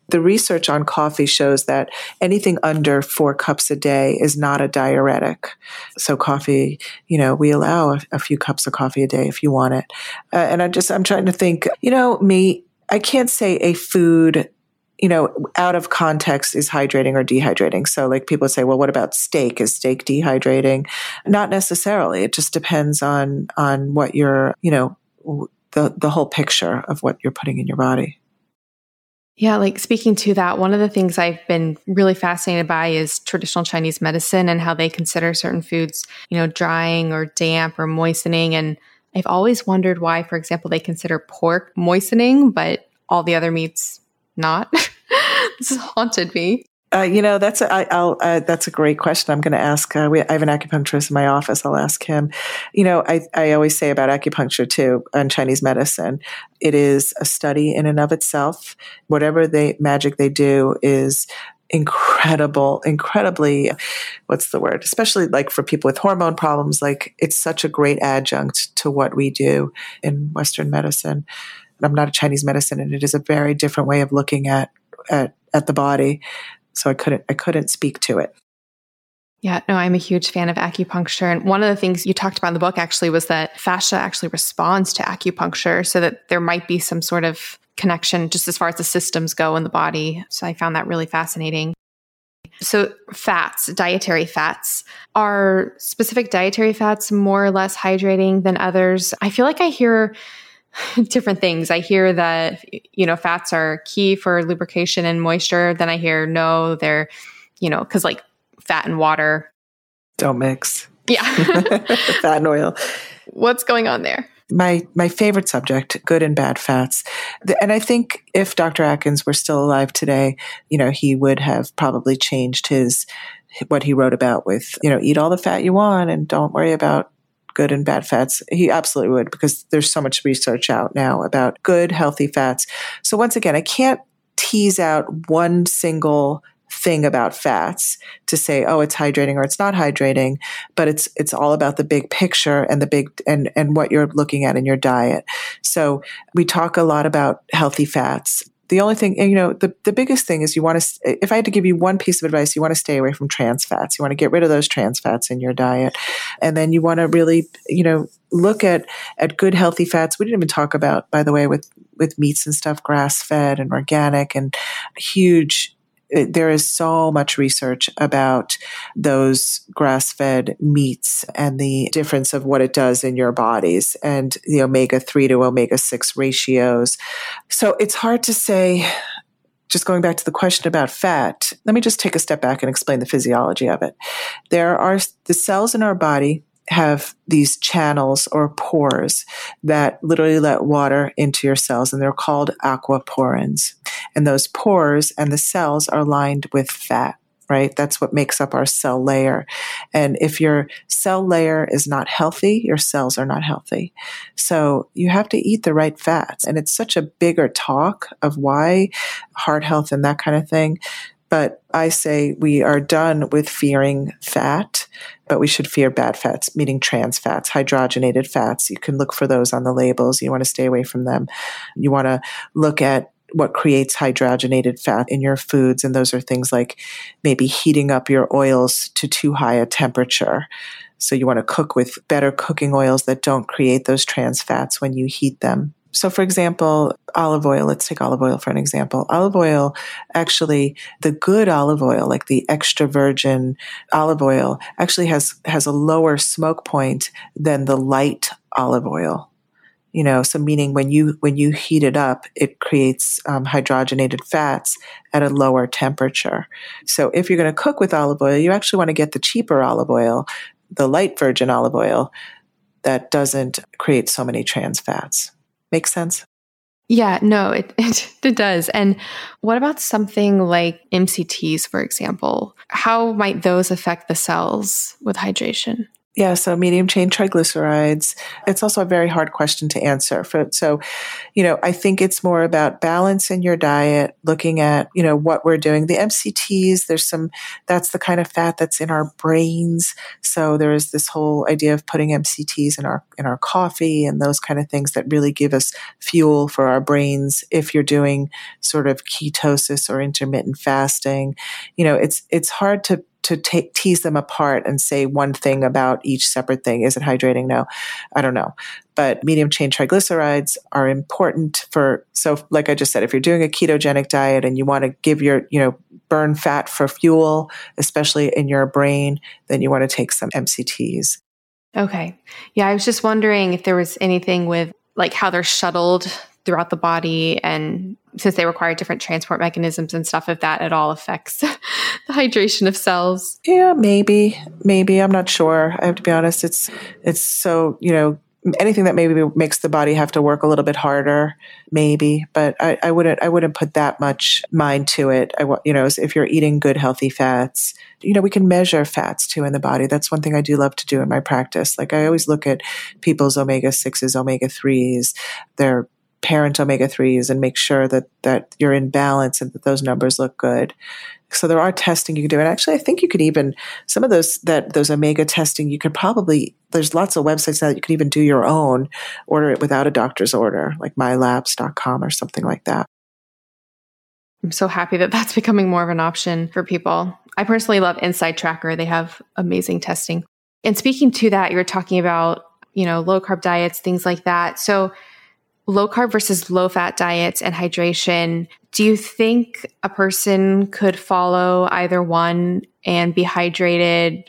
The research on coffee shows that anything under four cups a day is not a diuretic. So coffee, you know, we allow a, a few cups of coffee a day if you want it. Uh, and I just I'm trying to think. You know, me. I can't say a food you know, out of context is hydrating or dehydrating. So, like people say, well, what about steak? Is steak dehydrating? Not necessarily. It just depends on on what you're, you know, the the whole picture of what you're putting in your body. Yeah, like speaking to that, one of the things I've been really fascinated by is traditional Chinese medicine and how they consider certain foods, you know, drying or damp or moistening. And I've always wondered why, for example, they consider pork moistening, but all the other meats not? (laughs) this has haunted me. Uh, you know, that's a, I, I'll, uh, that's a great question. I'm going to ask. Uh, we, I have an acupuncturist in my office. I'll ask him. You know, I, I always say about acupuncture too and Chinese medicine, it is a study in and of itself. Whatever they magic they do is incredible, incredibly, what's the word? Especially like for people with hormone problems, like it's such a great adjunct to what we do in Western medicine. I'm not a Chinese medicine, and it is a very different way of looking at at, at the body. So I couldn't I couldn't speak to it. Yeah, no, I'm a huge fan of acupuncture. And one of the things you talked about in the book actually was that fascia actually responds to acupuncture so that there might be some sort of connection just as far as the systems go in the body. So I found that really fascinating. So, fats, dietary fats, are specific dietary fats more or less hydrating than others? I feel like I hear (laughs) different things. I hear that, you know, fats are key for lubrication and moisture. Then I hear no, they're, you know, because like fat and water don't mix. Yeah. (laughs) fat and oil. What's going on there? My my favorite subject, good and bad fats. And I think if Dr. Atkins were still alive today, you know, he would have probably changed his what he wrote about with, you know, eat all the fat you want and don't worry about good and bad fats? He absolutely would because there's so much research out now about good, healthy fats. So once again, I can't tease out one single thing about fats to say oh it's hydrating or it's not hydrating but it's it's all about the big picture and the big and and what you're looking at in your diet so we talk a lot about healthy fats the only thing, you know, the, the biggest thing is you want to, if I had to give you one piece of advice, you want to stay away from trans fats. You want to get rid of those trans fats in your diet. And then you want to really, you know, look at, at good healthy fats. We didn't even talk about, by the way, with, with meats and stuff, grass fed and organic and huge there is so much research about those grass fed meats and the difference of what it does in your bodies and the omega 3 to omega 6 ratios. So it's hard to say. Just going back to the question about fat, let me just take a step back and explain the physiology of it. There are the cells in our body have these channels or pores that literally let water into your cells, and they're called aquaporins. And those pores and the cells are lined with fat right? That's what makes up our cell layer. And if your cell layer is not healthy, your cells are not healthy. So you have to eat the right fats. And it's such a bigger talk of why heart health and that kind of thing. But I say we are done with fearing fat, but we should fear bad fats, meaning trans fats, hydrogenated fats. You can look for those on the labels. You want to stay away from them. You want to look at what creates hydrogenated fat in your foods. And those are things like maybe heating up your oils to too high a temperature. So you want to cook with better cooking oils that don't create those trans fats when you heat them. So, for example, olive oil, let's take olive oil for an example. Olive oil, actually, the good olive oil, like the extra virgin olive oil, actually has, has a lower smoke point than the light olive oil. You know, so meaning when you when you heat it up, it creates um, hydrogenated fats at a lower temperature. So if you're going to cook with olive oil, you actually want to get the cheaper olive oil, the light virgin olive oil, that doesn't create so many trans fats. Make sense? Yeah, no, it, (laughs) it, it does. And what about something like MCTs, for example? How might those affect the cells with hydration? Yeah, so medium chain triglycerides. It's also a very hard question to answer. For, so, you know, I think it's more about balance in your diet, looking at, you know, what we're doing. The MCTs, there's some, that's the kind of fat that's in our brains. So there is this whole idea of putting MCTs in our, in our coffee and those kind of things that really give us fuel for our brains. If you're doing sort of ketosis or intermittent fasting, you know, it's, it's hard to to tease them apart and say one thing about each separate thing. Is it hydrating? No, I don't know. But medium chain triglycerides are important for, so like I just said, if you're doing a ketogenic diet and you want to give your, you know, burn fat for fuel, especially in your brain, then you want to take some MCTs. Okay. Yeah, I was just wondering if there was anything with like how they're shuttled throughout the body. And since they require different transport mechanisms and stuff if that at all affects (laughs) the hydration of cells. Yeah maybe maybe. I'm not sure. I have to be honest. It's it's so you know anything that maybe makes the body have to work a little bit harder maybe. But i, I wouldn't i wouldn't put that much mind to it. I you know if you're eating good healthy fats you know we can measure fats too in the body. That's one thing i do love to do in my practice. Like i always look at people's omega 6s omega 3s their parent omega 3s and make sure that, that you're in balance and that those numbers look good. So there are testing you can do. And actually, I think you could even, some of those, that those omega testing, you could probably, there's lots of websites now that you can even do your own, order it without a doctor's order, like mylabs.com or something like that. I'm so happy that that's (laughs) becoming more of an option for people. I personally love Inside Tracker. They have amazing testing. And speaking to that, you're talking about, you know, low carb diets, things like that. So low carb versus low fat diets and hydration, do you think a person could follow either one and be hydrated?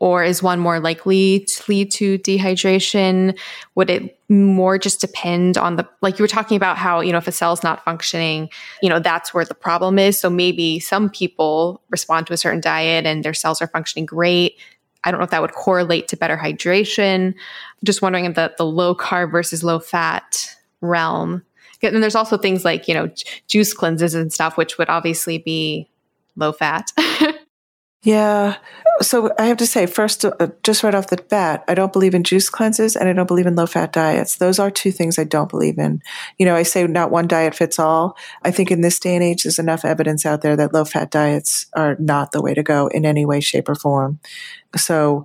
Or is one more likely to lead to dehydration? Would it more just depend on the, like you were talking about how, you know, if a cell's not functioning, you know, that's where the problem is. So maybe some people respond to a certain diet and their cells are functioning great. I don't know if that would correlate to better hydration. Just wondering if the, the low carb versus low fat realm. And there's also things like, you know, juice cleanses and stuff, which would obviously be low fat. (laughs) yeah. So I have to say, first, uh, just right off the bat, I don't believe in juice cleanses and I don't believe in low fat diets. Those are two things I don't believe in. You know, I say not one diet fits all. I think in this day and age, there's enough evidence out there that low fat diets are not the way to go in any way, shape, or form. So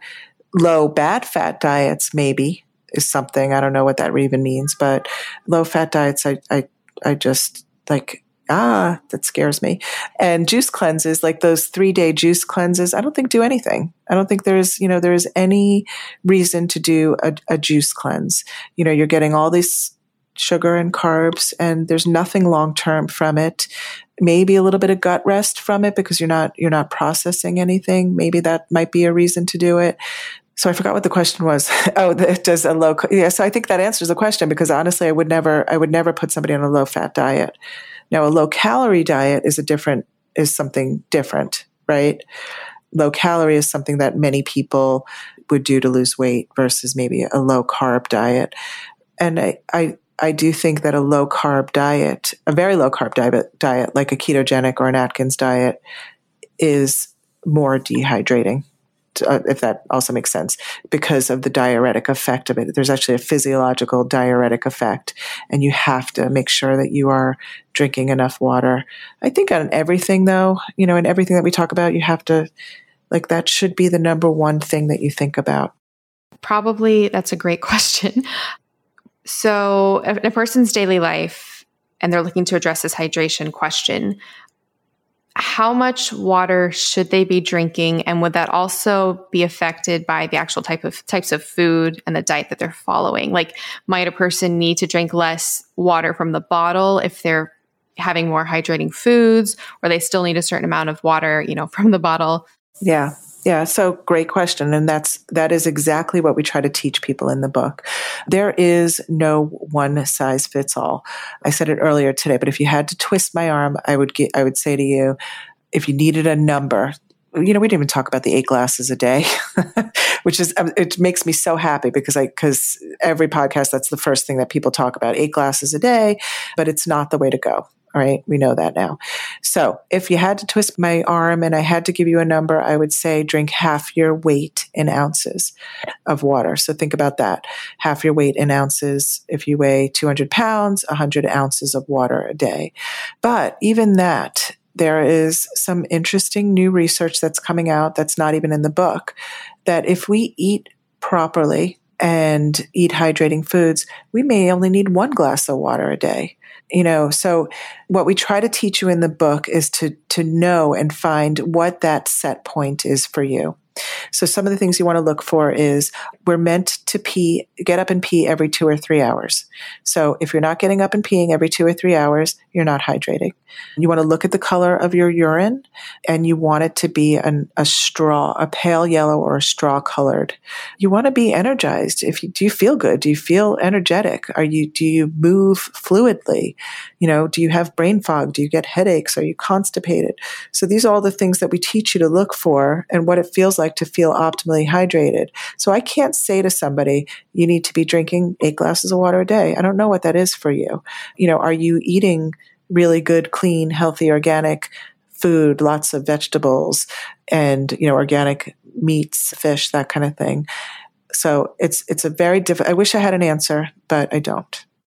low bad fat diets, maybe, is something. I don't know what that even means, but low fat diets, I, I, I just like, ah, that scares me. And juice cleanses, like those three day juice cleanses, I don't think do anything. I don't think there's, you know, there's any reason to do a, a juice cleanse. You know, you're getting all these sugar and carbs and there's nothing long term from it maybe a little bit of gut rest from it because you're not you're not processing anything maybe that might be a reason to do it so I forgot what the question was. (laughs) oh, does a low, yeah. So I think that answers the question because honestly, I would never, I would never put somebody on a low fat diet. Now, a low calorie diet is a different, is something different, right? Low calorie is something that many people would do to lose weight versus maybe a low carb diet. And I, I, I do think that a low carb diet, a very low carb diet, diet like a ketogenic or an Atkins diet, is more dehydrating uh, if that also makes sense, because of the diuretic effect of it. There's actually a physiological diuretic effect, and you have to make sure that you are drinking enough water. I think on everything, though, you know, in everything that we talk about, you have to, like, that should be the number one thing that you think about. Probably that's a great (laughs) question. So, in a person's daily life, and they're looking to address this hydration question, how much water should they be drinking and would that also be affected by the actual type of types of food and the diet that they're following? Like might a person need to drink less water from the bottle if they're having more hydrating foods or they still need a certain amount of water you know from the bottle? Yeah yeah, so great question and that's that is exactly what we try to teach people in the book. There is no one size fits all. I said it earlier today, but if you had to twist my arm, I would get I would say to you if you needed a number you know, we didn't even talk about the eight glasses a day, (laughs) which is, um, it makes me so happy because I, because every podcast, that's the first thing that people talk about eight glasses a day, but it's not the way to go. All right. We know that now. So if you had to twist my arm and I had to give you a number, I would say drink half your weight in ounces of water. So think about that. Half your weight in ounces. If you weigh 200 pounds, 100 ounces of water a day. But even that, there is some interesting new research that's coming out that's not even in the book that if we eat properly and eat hydrating foods, we may only need one glass of water a day you know so what we try to teach you in the book is to to know and find what that set point is for you so some of the things you want to look for is we're meant to pee, get up and pee every two or three hours. So if you're not getting up and peeing every two or three hours, you're not hydrating. You want to look at the color of your urine and you want it to be an, a straw, a pale yellow or a straw colored. You want to be energized. If you, do you feel good? Do you feel energetic? Are you, do you move fluidly? You know, do you have brain fog? Do you get headaches? Are you constipated? So these are all the things that we teach you to look for and what it feels like to feel optimally hydrated. So I can't say to somebody, you need to be drinking eight glasses of water a day. I don't know what that is for you. You know, are you eating really good, clean, healthy, organic food, lots of vegetables and, you know, organic meats, fish, that kind of thing. So it's, it's a very different, I wish I had an answer, but I don't.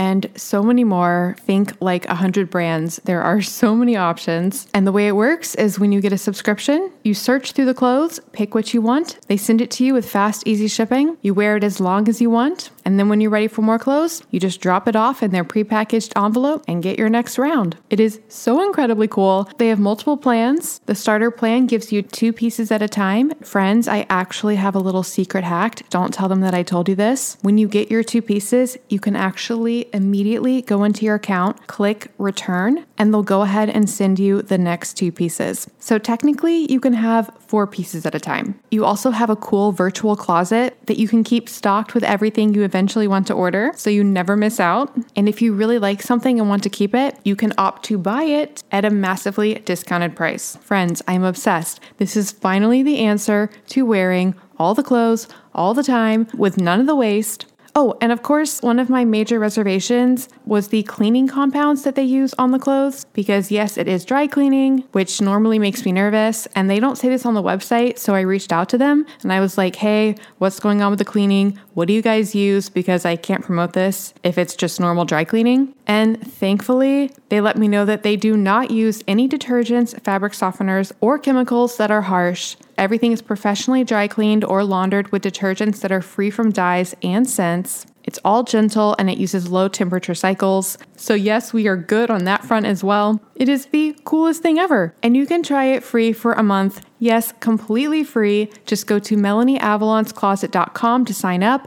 and so many more. Think like 100 brands. There are so many options. And the way it works is when you get a subscription, you search through the clothes, pick what you want. They send it to you with fast, easy shipping. You wear it as long as you want. And then when you're ready for more clothes, you just drop it off in their prepackaged envelope and get your next round. It is so incredibly cool. They have multiple plans. The starter plan gives you two pieces at a time. Friends, I actually have a little secret hack. Don't tell them that I told you this. When you get your two pieces, you can actually immediately go into your account, click return, and they'll go ahead and send you the next two pieces. So technically, you can have four pieces at a time. You also have a cool virtual closet that you can keep stocked with everything you eventually want to order so you never miss out. And if you really like something and want to keep it, you can opt to buy it at a massively discounted price. Friends, I'm obsessed. This is finally the answer to wearing all the clothes all the time with none of the waste Oh, and of course, one of my major reservations was the cleaning compounds that they use on the clothes because, yes, it is dry cleaning, which normally makes me nervous. And they don't say this on the website. So I reached out to them and I was like, hey, what's going on with the cleaning? What do you guys use? Because I can't promote this if it's just normal dry cleaning. And thankfully, they let me know that they do not use any detergents, fabric softeners, or chemicals that are harsh. Everything is professionally dry cleaned or laundered with detergents that are free from dyes and scents. It's all gentle and it uses low temperature cycles. So, yes, we are good on that front as well. It is the coolest thing ever. And you can try it free for a month. Yes, completely free. Just go to MelanieAvalonsCloset.com to sign up.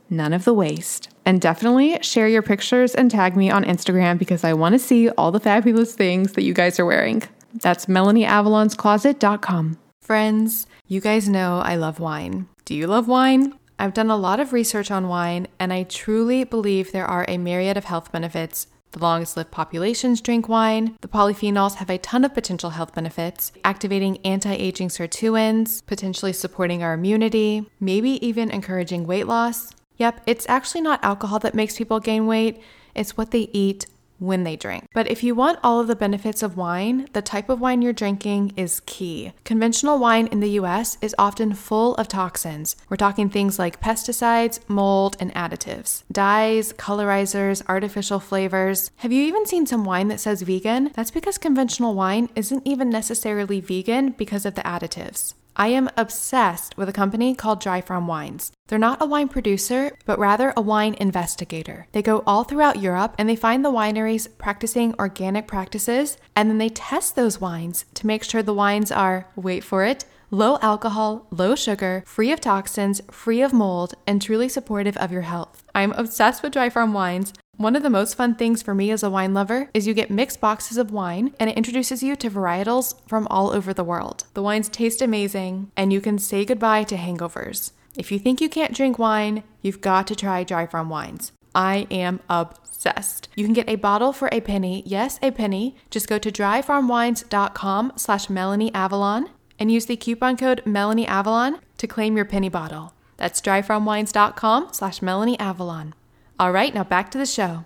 none of the waste. And definitely share your pictures and tag me on Instagram because I want to see all the fabulous things that you guys are wearing. That's MelanieAvalonsCloset.com. Friends, you guys know I love wine. Do you love wine? I've done a lot of research on wine, and I truly believe there are a myriad of health benefits The longest lived populations drink wine. The polyphenols have a ton of potential health benefits, activating anti aging sirtuins, potentially supporting our immunity, maybe even encouraging weight loss. Yep, it's actually not alcohol that makes people gain weight, it's what they eat when they drink. But if you want all of the benefits of wine, the type of wine you're drinking is key. Conventional wine in the US is often full of toxins. We're talking things like pesticides, mold, and additives, dyes, colorizers, artificial flavors. Have you even seen some wine that says vegan? That's because conventional wine isn't even necessarily vegan because of the additives. I am obsessed with a company called Dry Farm Wines. They're not a wine producer, but rather a wine investigator. They go all throughout Europe and they find the wineries practicing organic practices, and then they test those wines to make sure the wines are, wait for it, low alcohol, low sugar, free of toxins, free of mold, and truly supportive of your health. I'm obsessed with Dry Farm Wines. One of the most fun things for me as a wine lover is you get mixed boxes of wine and it introduces you to varietals from all over the world. The wines taste amazing and you can say goodbye to hangovers. If you think you can't drink wine, you've got to try Dry Farm Wines. I am obsessed. You can get a bottle for a penny. Yes, a penny. Just go to dryfarmwines.com slash Melanie Avalon and use the coupon code Melanie Avalon to claim your penny bottle. That's dryfarmwines.com slash Melanie Avalon. All right, now back to the show.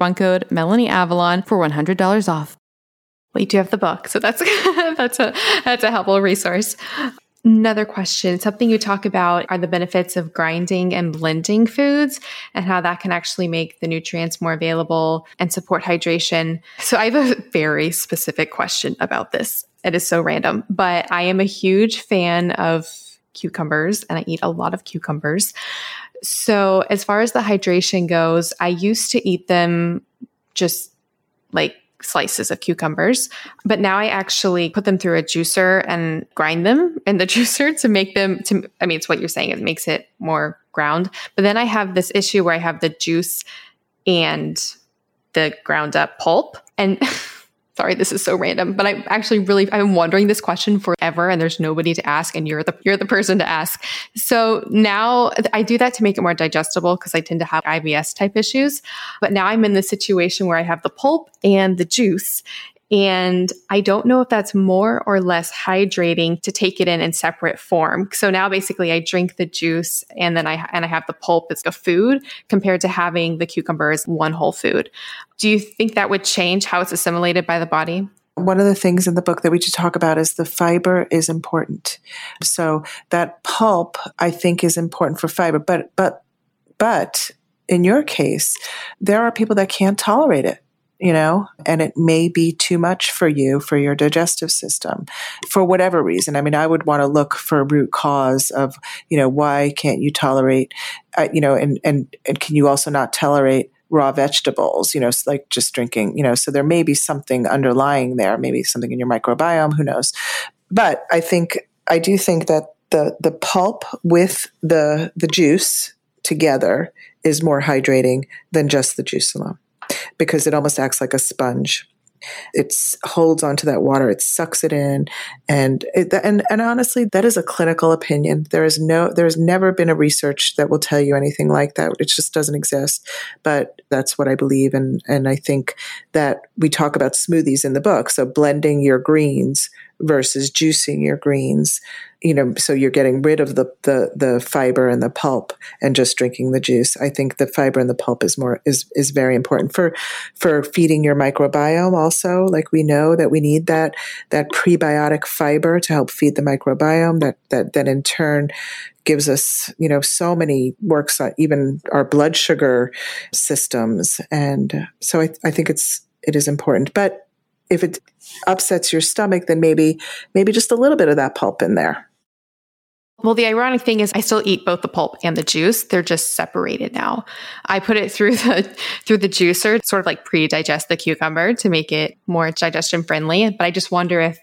code Melanie Avalon for $100 off. We do have the book, so that's (laughs) that's a that's a helpful resource. Another question, something you talk about are the benefits of grinding and blending foods and how that can actually make the nutrients more available and support hydration. So I have a very specific question about this. It is so random, but I am a huge fan of cucumbers and I eat a lot of cucumbers. So as far as the hydration goes, I used to eat them just like slices of cucumbers. But now I actually put them through a juicer and grind them in the (laughs) juicer to make them to I mean it's what you're saying, it makes it more ground. But then I have this issue where I have the juice and the ground up pulp. And (laughs) sorry, this is so random, but I'm actually really been wondering this question forever and there's nobody to ask and you're the you're the person to ask. So now I do that to make it more digestible because I tend to have IBS type issues. But now I'm in the situation where I have the pulp and the juice and I don't know if that's more or less hydrating to take it in in separate form. So now basically I drink the juice and then I and I have the pulp as a food compared to having the cucumber as one whole food. Do you think that would change how it's assimilated by the body? One of the things in the book that we should talk about is the fiber is important. So that pulp I think is important for fiber, but but but in your case, there are people that can't tolerate it you know, and it may be too much for you, for your digestive system, for whatever reason. I mean, I would want to look for a root cause of, you know, why can't you tolerate, uh, you know, and, and, and can you also not tolerate raw vegetables, you know, like just drinking, you know, so there may be something underlying there, maybe something in your microbiome, who knows. But I think, I do think that the, the pulp with the, the juice together is more hydrating than just the juice alone because it almost acts like a sponge. It holds onto that water, it sucks it in, and it, and and honestly, that is a clinical opinion. There is no, there has never been a research that will tell you anything like that. It just doesn't exist. But that's what I believe, and and I think that we talk about smoothies in the book. So blending your greens versus juicing your greens you know, so you're getting rid of the, the, the fiber and the pulp and just drinking the juice. I think the fiber and the pulp is more, is, is very important for, for feeding your microbiome also. Like we know that we need that, that prebiotic fiber to help feed the microbiome that, that then in turn gives us, you know, so many works on even our blood sugar systems. And so I, I think it's, it is important, but if it upsets your stomach, then maybe, maybe just a little bit of that pulp in there. Well, the ironic thing is I still eat both the pulp and the juice. They're just separated now. I put it through the (laughs) through the juicer, sort of like pre-digest the cucumber to make it more digestion friendly. But I just wonder if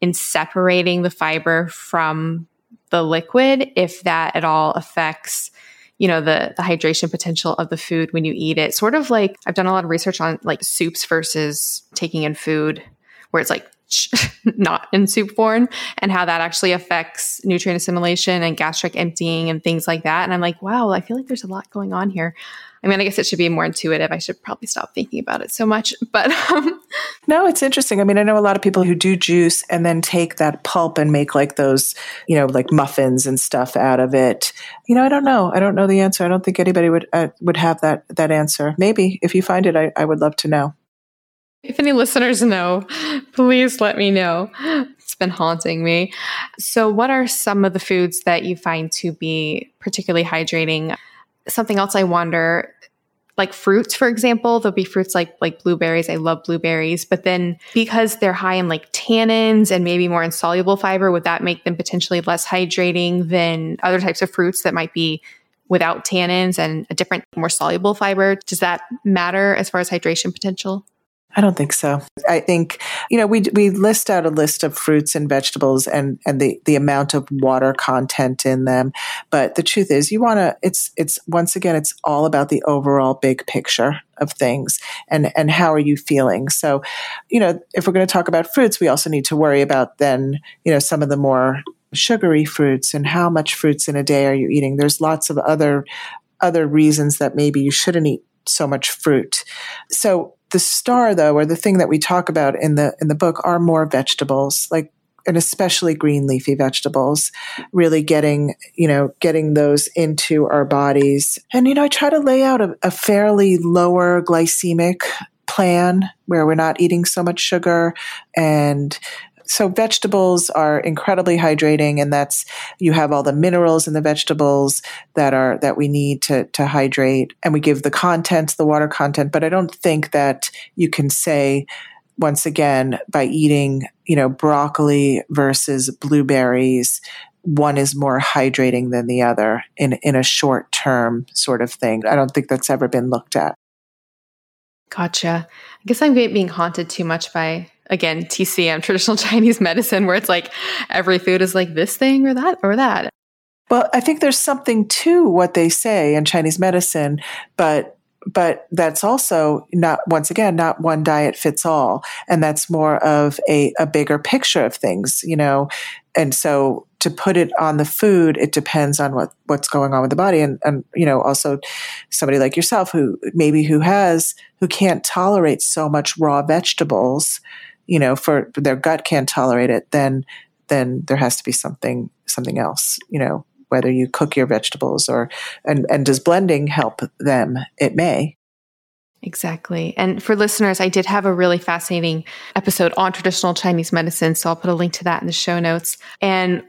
in separating the fiber from the liquid, if that at all affects you know the the hydration potential of the food when you eat it sort of like i've done a lot of research on like soups versus taking in food where it's like (laughs) not in soup form and how that actually affects nutrient assimilation and gastric emptying and things like that. And I'm like, wow, I feel like there's a lot going on here. I mean, I guess it should be more intuitive. I should probably stop thinking about it so much. (laughs) But um, no, it's interesting. I mean, I know a lot of people who do juice and then take that pulp and make like those, you know, like muffins and stuff out of it. You know, I don't know. I don't know the answer. I don't think anybody would uh, would have that that answer. Maybe if you find it, I, I would love to know. If any listeners know, please let me know. It's been haunting me. So, what are some of the foods that you find to be particularly hydrating? Something else I wonder like fruits for example there'll be fruits like like blueberries. I love blueberries. But then because they're high in like tannins and maybe more insoluble fiber would that make them potentially less hydrating than other types of fruits that might be without tannins and a different more soluble fiber? Does that matter as far as hydration potential I don't think so. I think, you know, we, we list out a list of fruits and vegetables and, and the, the amount of water content in them. But the truth is you want to, it's, it's once again, it's all about the overall big picture of things and, and how are you feeling? So, you know, if we're going to talk about fruits, we also need to worry about then, you know, some of the more sugary fruits and how much fruits in a day are you eating? There's lots of other, other reasons that maybe you shouldn't eat so much fruit. So the star though or the thing that we talk about in the in the book are more vegetables like and especially green leafy vegetables really getting you know getting those into our bodies. And you know i try to lay out a, a fairly lower glycemic plan where we're not eating so much sugar and so vegetables are incredibly hydrating and that's you have all the minerals in the vegetables that are that we need to to hydrate and we give the content the water content. But i don't think that you can say once again by eating you know broccoli versus blueberries one is more hydrating than the other in in a short term sort of thing. I don't think that's ever been looked at. Gotcha. I guess i'm being haunted too much by again, TCM, traditional (laughs) Chinese medicine, where it's like every food is like this thing or that or that. Well, I think there's something to what they say in Chinese medicine, but but that's also not once again not one diet fits all. And that's more of a, a bigger picture of things you know? And so to put it on the food it depends on what what's going on with the body. And and you know also somebody like yourself who maybe who has who can't tolerate so much raw vegetables you know, for their gut can't tolerate it, then then there has to be something something else, you know, whether you cook your vegetables or and and does blending help them? It may. Exactly. And for listeners, I did have a really fascinating episode on traditional Chinese medicine. So I'll put a link to that in the show notes. And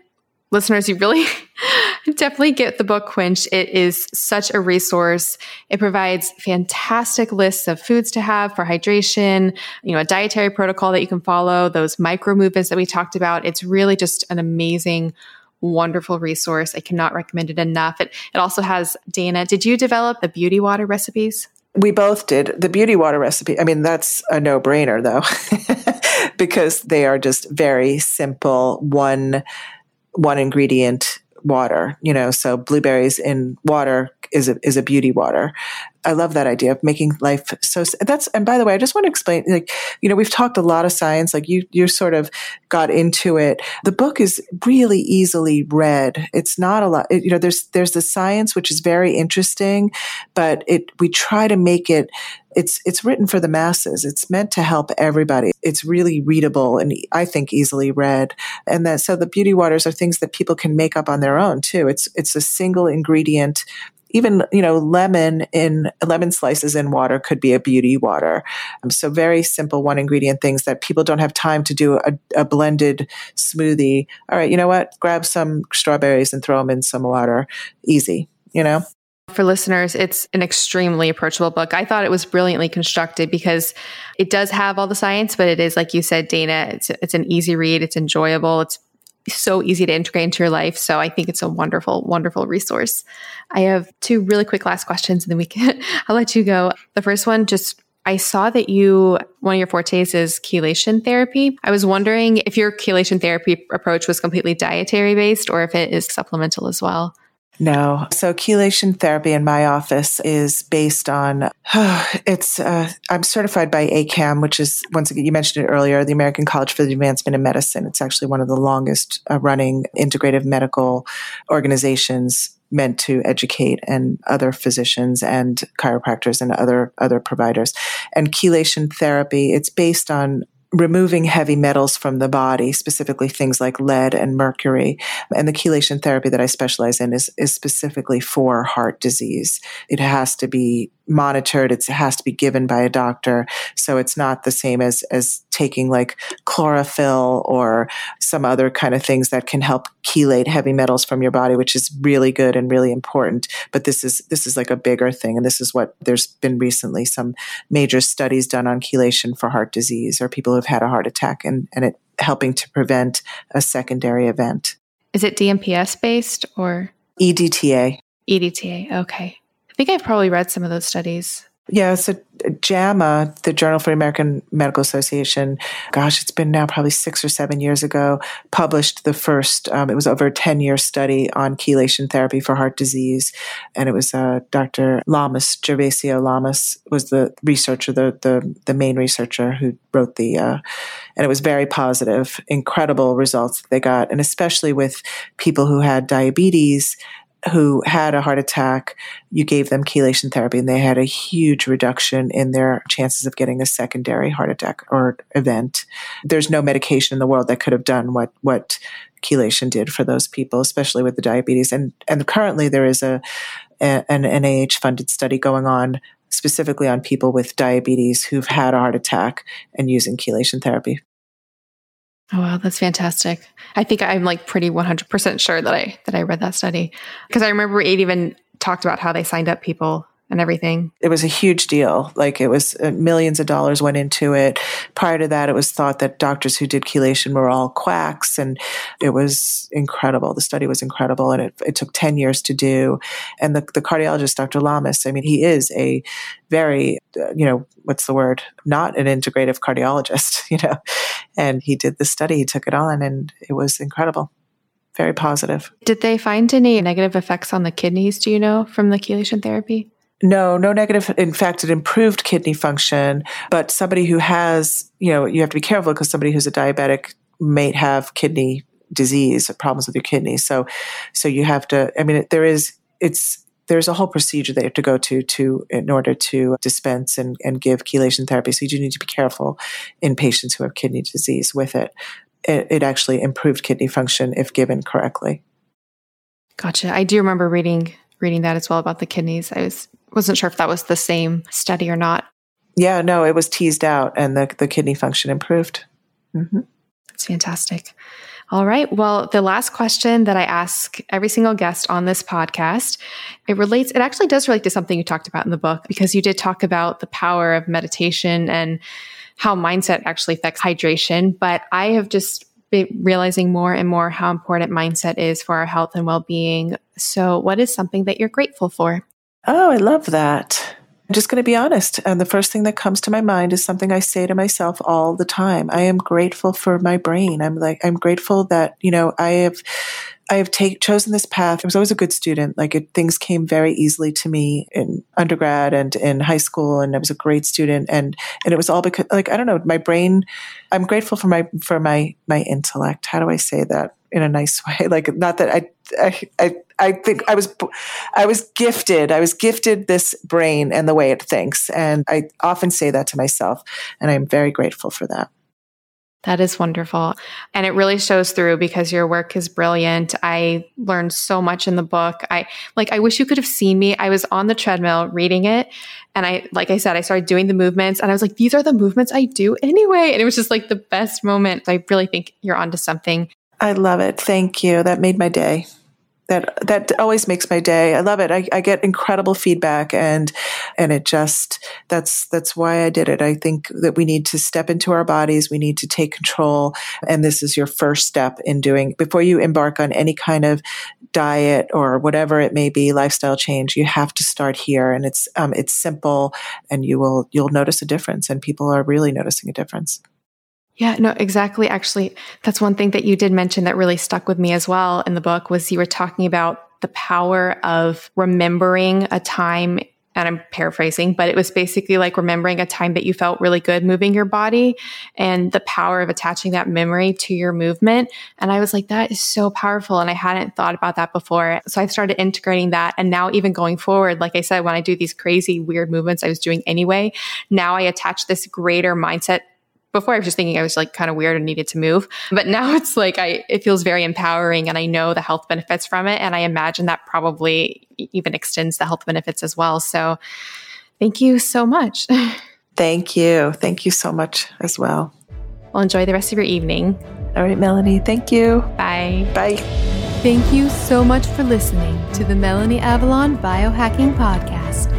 listeners, you really (laughs) definitely get the book Quench. It is such a resource. It provides fantastic lists of foods to have for hydration, you know, a dietary protocol that you can follow, those micro movements that we talked about. It's really just an amazing wonderful resource. I cannot recommend it enough. It, it also has Dana. Did you develop the beauty water recipes? We both did. The beauty water recipe, I mean, that's a no brainer though, (laughs) because they are just very simple, one one ingredient water, you know, so blueberries in water is a, is a beauty water. I love that idea of making life so that's and by the way I just want to explain like you know we've talked a lot of science like you you sort of got into it. The book is really easily read. It's not a lot it, you know there's there's the science which is very interesting but it we try to make it it's it's written for the masses. It's meant to help everybody. It's really readable and I think easily read. And that so the beauty waters are things that people can make up on their own too. It's it's a single ingredient even you know lemon in lemon slices in water could be a beauty water um, so very simple one ingredient things that people don't have time to do a, a, blended smoothie all right you know what grab some strawberries and throw them in some water easy you know for listeners, it's an extremely approachable book. I thought it was brilliantly constructed because it does have all the science, but it is, like you said, Dana, it's, it's an easy read. It's enjoyable. It's so easy to integrate into your life. So I think it's a wonderful, wonderful resource. I have two really quick last questions and then we can, (laughs) I'll let you go. The first one, just I saw that you, one of your fortes is chelation therapy. I was wondering if your chelation therapy approach was completely dietary based or if it is supplemental as well. No. So chelation therapy in my office is based on (sighs) it's uh, I'm certified by ACAM, which is once again you mentioned it earlier, the American College for the Advancement of Medicine. It's actually one of the longest uh, running integrative medical organizations meant to educate and other physicians and chiropractors and other other providers. And chelation therapy, it's based on removing heavy metals from the body, specifically things like lead and mercury. And the chelation therapy that I specialize in is, is specifically for heart disease. It has to be monitored. It has to be given by a doctor. So it's not the same as, as taking like chlorophyll or some other kind of things that can help chelate heavy metals from your body, which is really good and really important. But this is, this is like a bigger thing. And this is what there's been recently some major studies done on chelation for heart disease or people who've had a heart attack and, and it helping to prevent a secondary event. Is it DMPS based or EDTA? EDTA. Okay think I've probably read some of those studies. Yeah, so JAMA, the Journal for the American Medical Association, gosh, it's been now probably six or seven years ago, published the first, um, it was over a 10 year study on chelation therapy for heart disease. And it was uh, Dr. Lamas, Gervasio Lamas was the researcher, the, the, the main researcher who wrote the, uh, and it was very positive, incredible results that they got. And especially with people who had diabetes, who had a heart attack, you gave them chelation therapy and they had a huge reduction in their chances of getting a secondary heart attack or event. There's no medication in the world that could have done what, what chelation did for those people, especially with the diabetes. And, and currently there is a, a an NIH funded study going on specifically on people with diabetes who've had a heart attack and using chelation therapy. Oh wow, that's fantastic. I think I'm like pretty 100% sure that I that I read that study because I remember it even talked about how they signed up people and everything. It was a huge deal. Like it was uh, millions of dollars went into it. Prior to that, it was thought that doctors who did chelation were all quacks, and it was incredible. The study was incredible, and it, it took ten years to do. And the, the cardiologist, Dr. Lamas, I mean, he is a very, uh, you know, what's the word? Not an integrative cardiologist, (laughs) you know. And he did the study, he took it on, and it was incredible very positive. Did they find any negative effects on the kidneys, do you know, from the chelation therapy? No, no negative. In fact, it improved kidney function. But somebody who has, you know, you have to be careful because somebody who's a diabetic may have kidney disease, problems with your kidneys. So, so you have to. I mean, there is. It's there's a whole procedure you have to go to to in order to dispense and, and give chelation therapy. So you do need to be careful in patients who have kidney disease with it. It, it actually improved kidney function if given correctly. Gotcha. I do remember reading reading that as well about the kidneys. I was wasn't sure if that was the same study or not. Yeah, no, it was teased out and the, the kidney function improved. Mm-hmm. That's fantastic. All right. Well, the last question that I ask every single guest on this podcast, it relates, it actually does relate to something you talked about in the book because you did talk about the power of meditation and how mindset actually affects hydration. But I have just been realizing more and more how important mindset is for our health and well being. So, what is something that you're grateful for? Oh, I love that. I'm just going to be honest. And the first thing that comes to my mind is something I say to myself all the time. I am grateful for my brain. I'm like, I'm grateful that, you know, I have, I have take, chosen this path. I was always a good student. Like it, things came very easily to me in undergrad and in high school. And I was a great student. And, and it was all because, like, I don't know, my brain, I'm grateful for my, for my, my intellect. How do I say that? in a nice (laughs) way. Like not that I, I, I, I think I was, I was gifted. I was gifted this brain and the way it thinks, and I often say that to myself, and I'm very grateful for that. That is wonderful. And it really shows through because your work is brilliant. I learned so much in the book. I like I wish you could have seen me. I was on the treadmill reading it and I like I said I started doing the movements and I was like these are the movements I do anyway and it was just like the best moment. I really think you're onto something. I love it. Thank you. That made my day. That that always makes my day. I love it. I, I get incredible feedback, and and it just that's that's why I did it. I think that we need to step into our bodies. We need to take control, and this is your first step in doing before you embark on any kind of diet or whatever it may be, lifestyle change. You have to start here, and it's um, it's simple, and you will you'll notice a difference, and people are really noticing a difference. Yeah, no, exactly. Actually, that's one thing that you did mention that really stuck with me as well in the book was you were talking about the power of remembering a time and I'm paraphrasing, but it was basically like remembering a time that you felt really good moving your body and the power of attaching that memory to your movement. And I was like, that is so powerful. And I hadn't thought about that before. So I started integrating that. And now, even going forward, like I said, when I do these crazy, weird movements I was doing anyway, now I attach this greater mindset before I was just thinking I was like kind of weird and needed to move. But now (laughs) it's like I it feels very empowering and I know the health benefits from it and I imagine that probably even extends the health benefits as well. So thank you so much. (laughs) Thank you. Thank you so much as well. Well, enjoy the rest of your evening. All right, Melanie. Thank you. Bye. Bye. Thank you so much for listening to the Melanie Avalon Biohacking Podcast.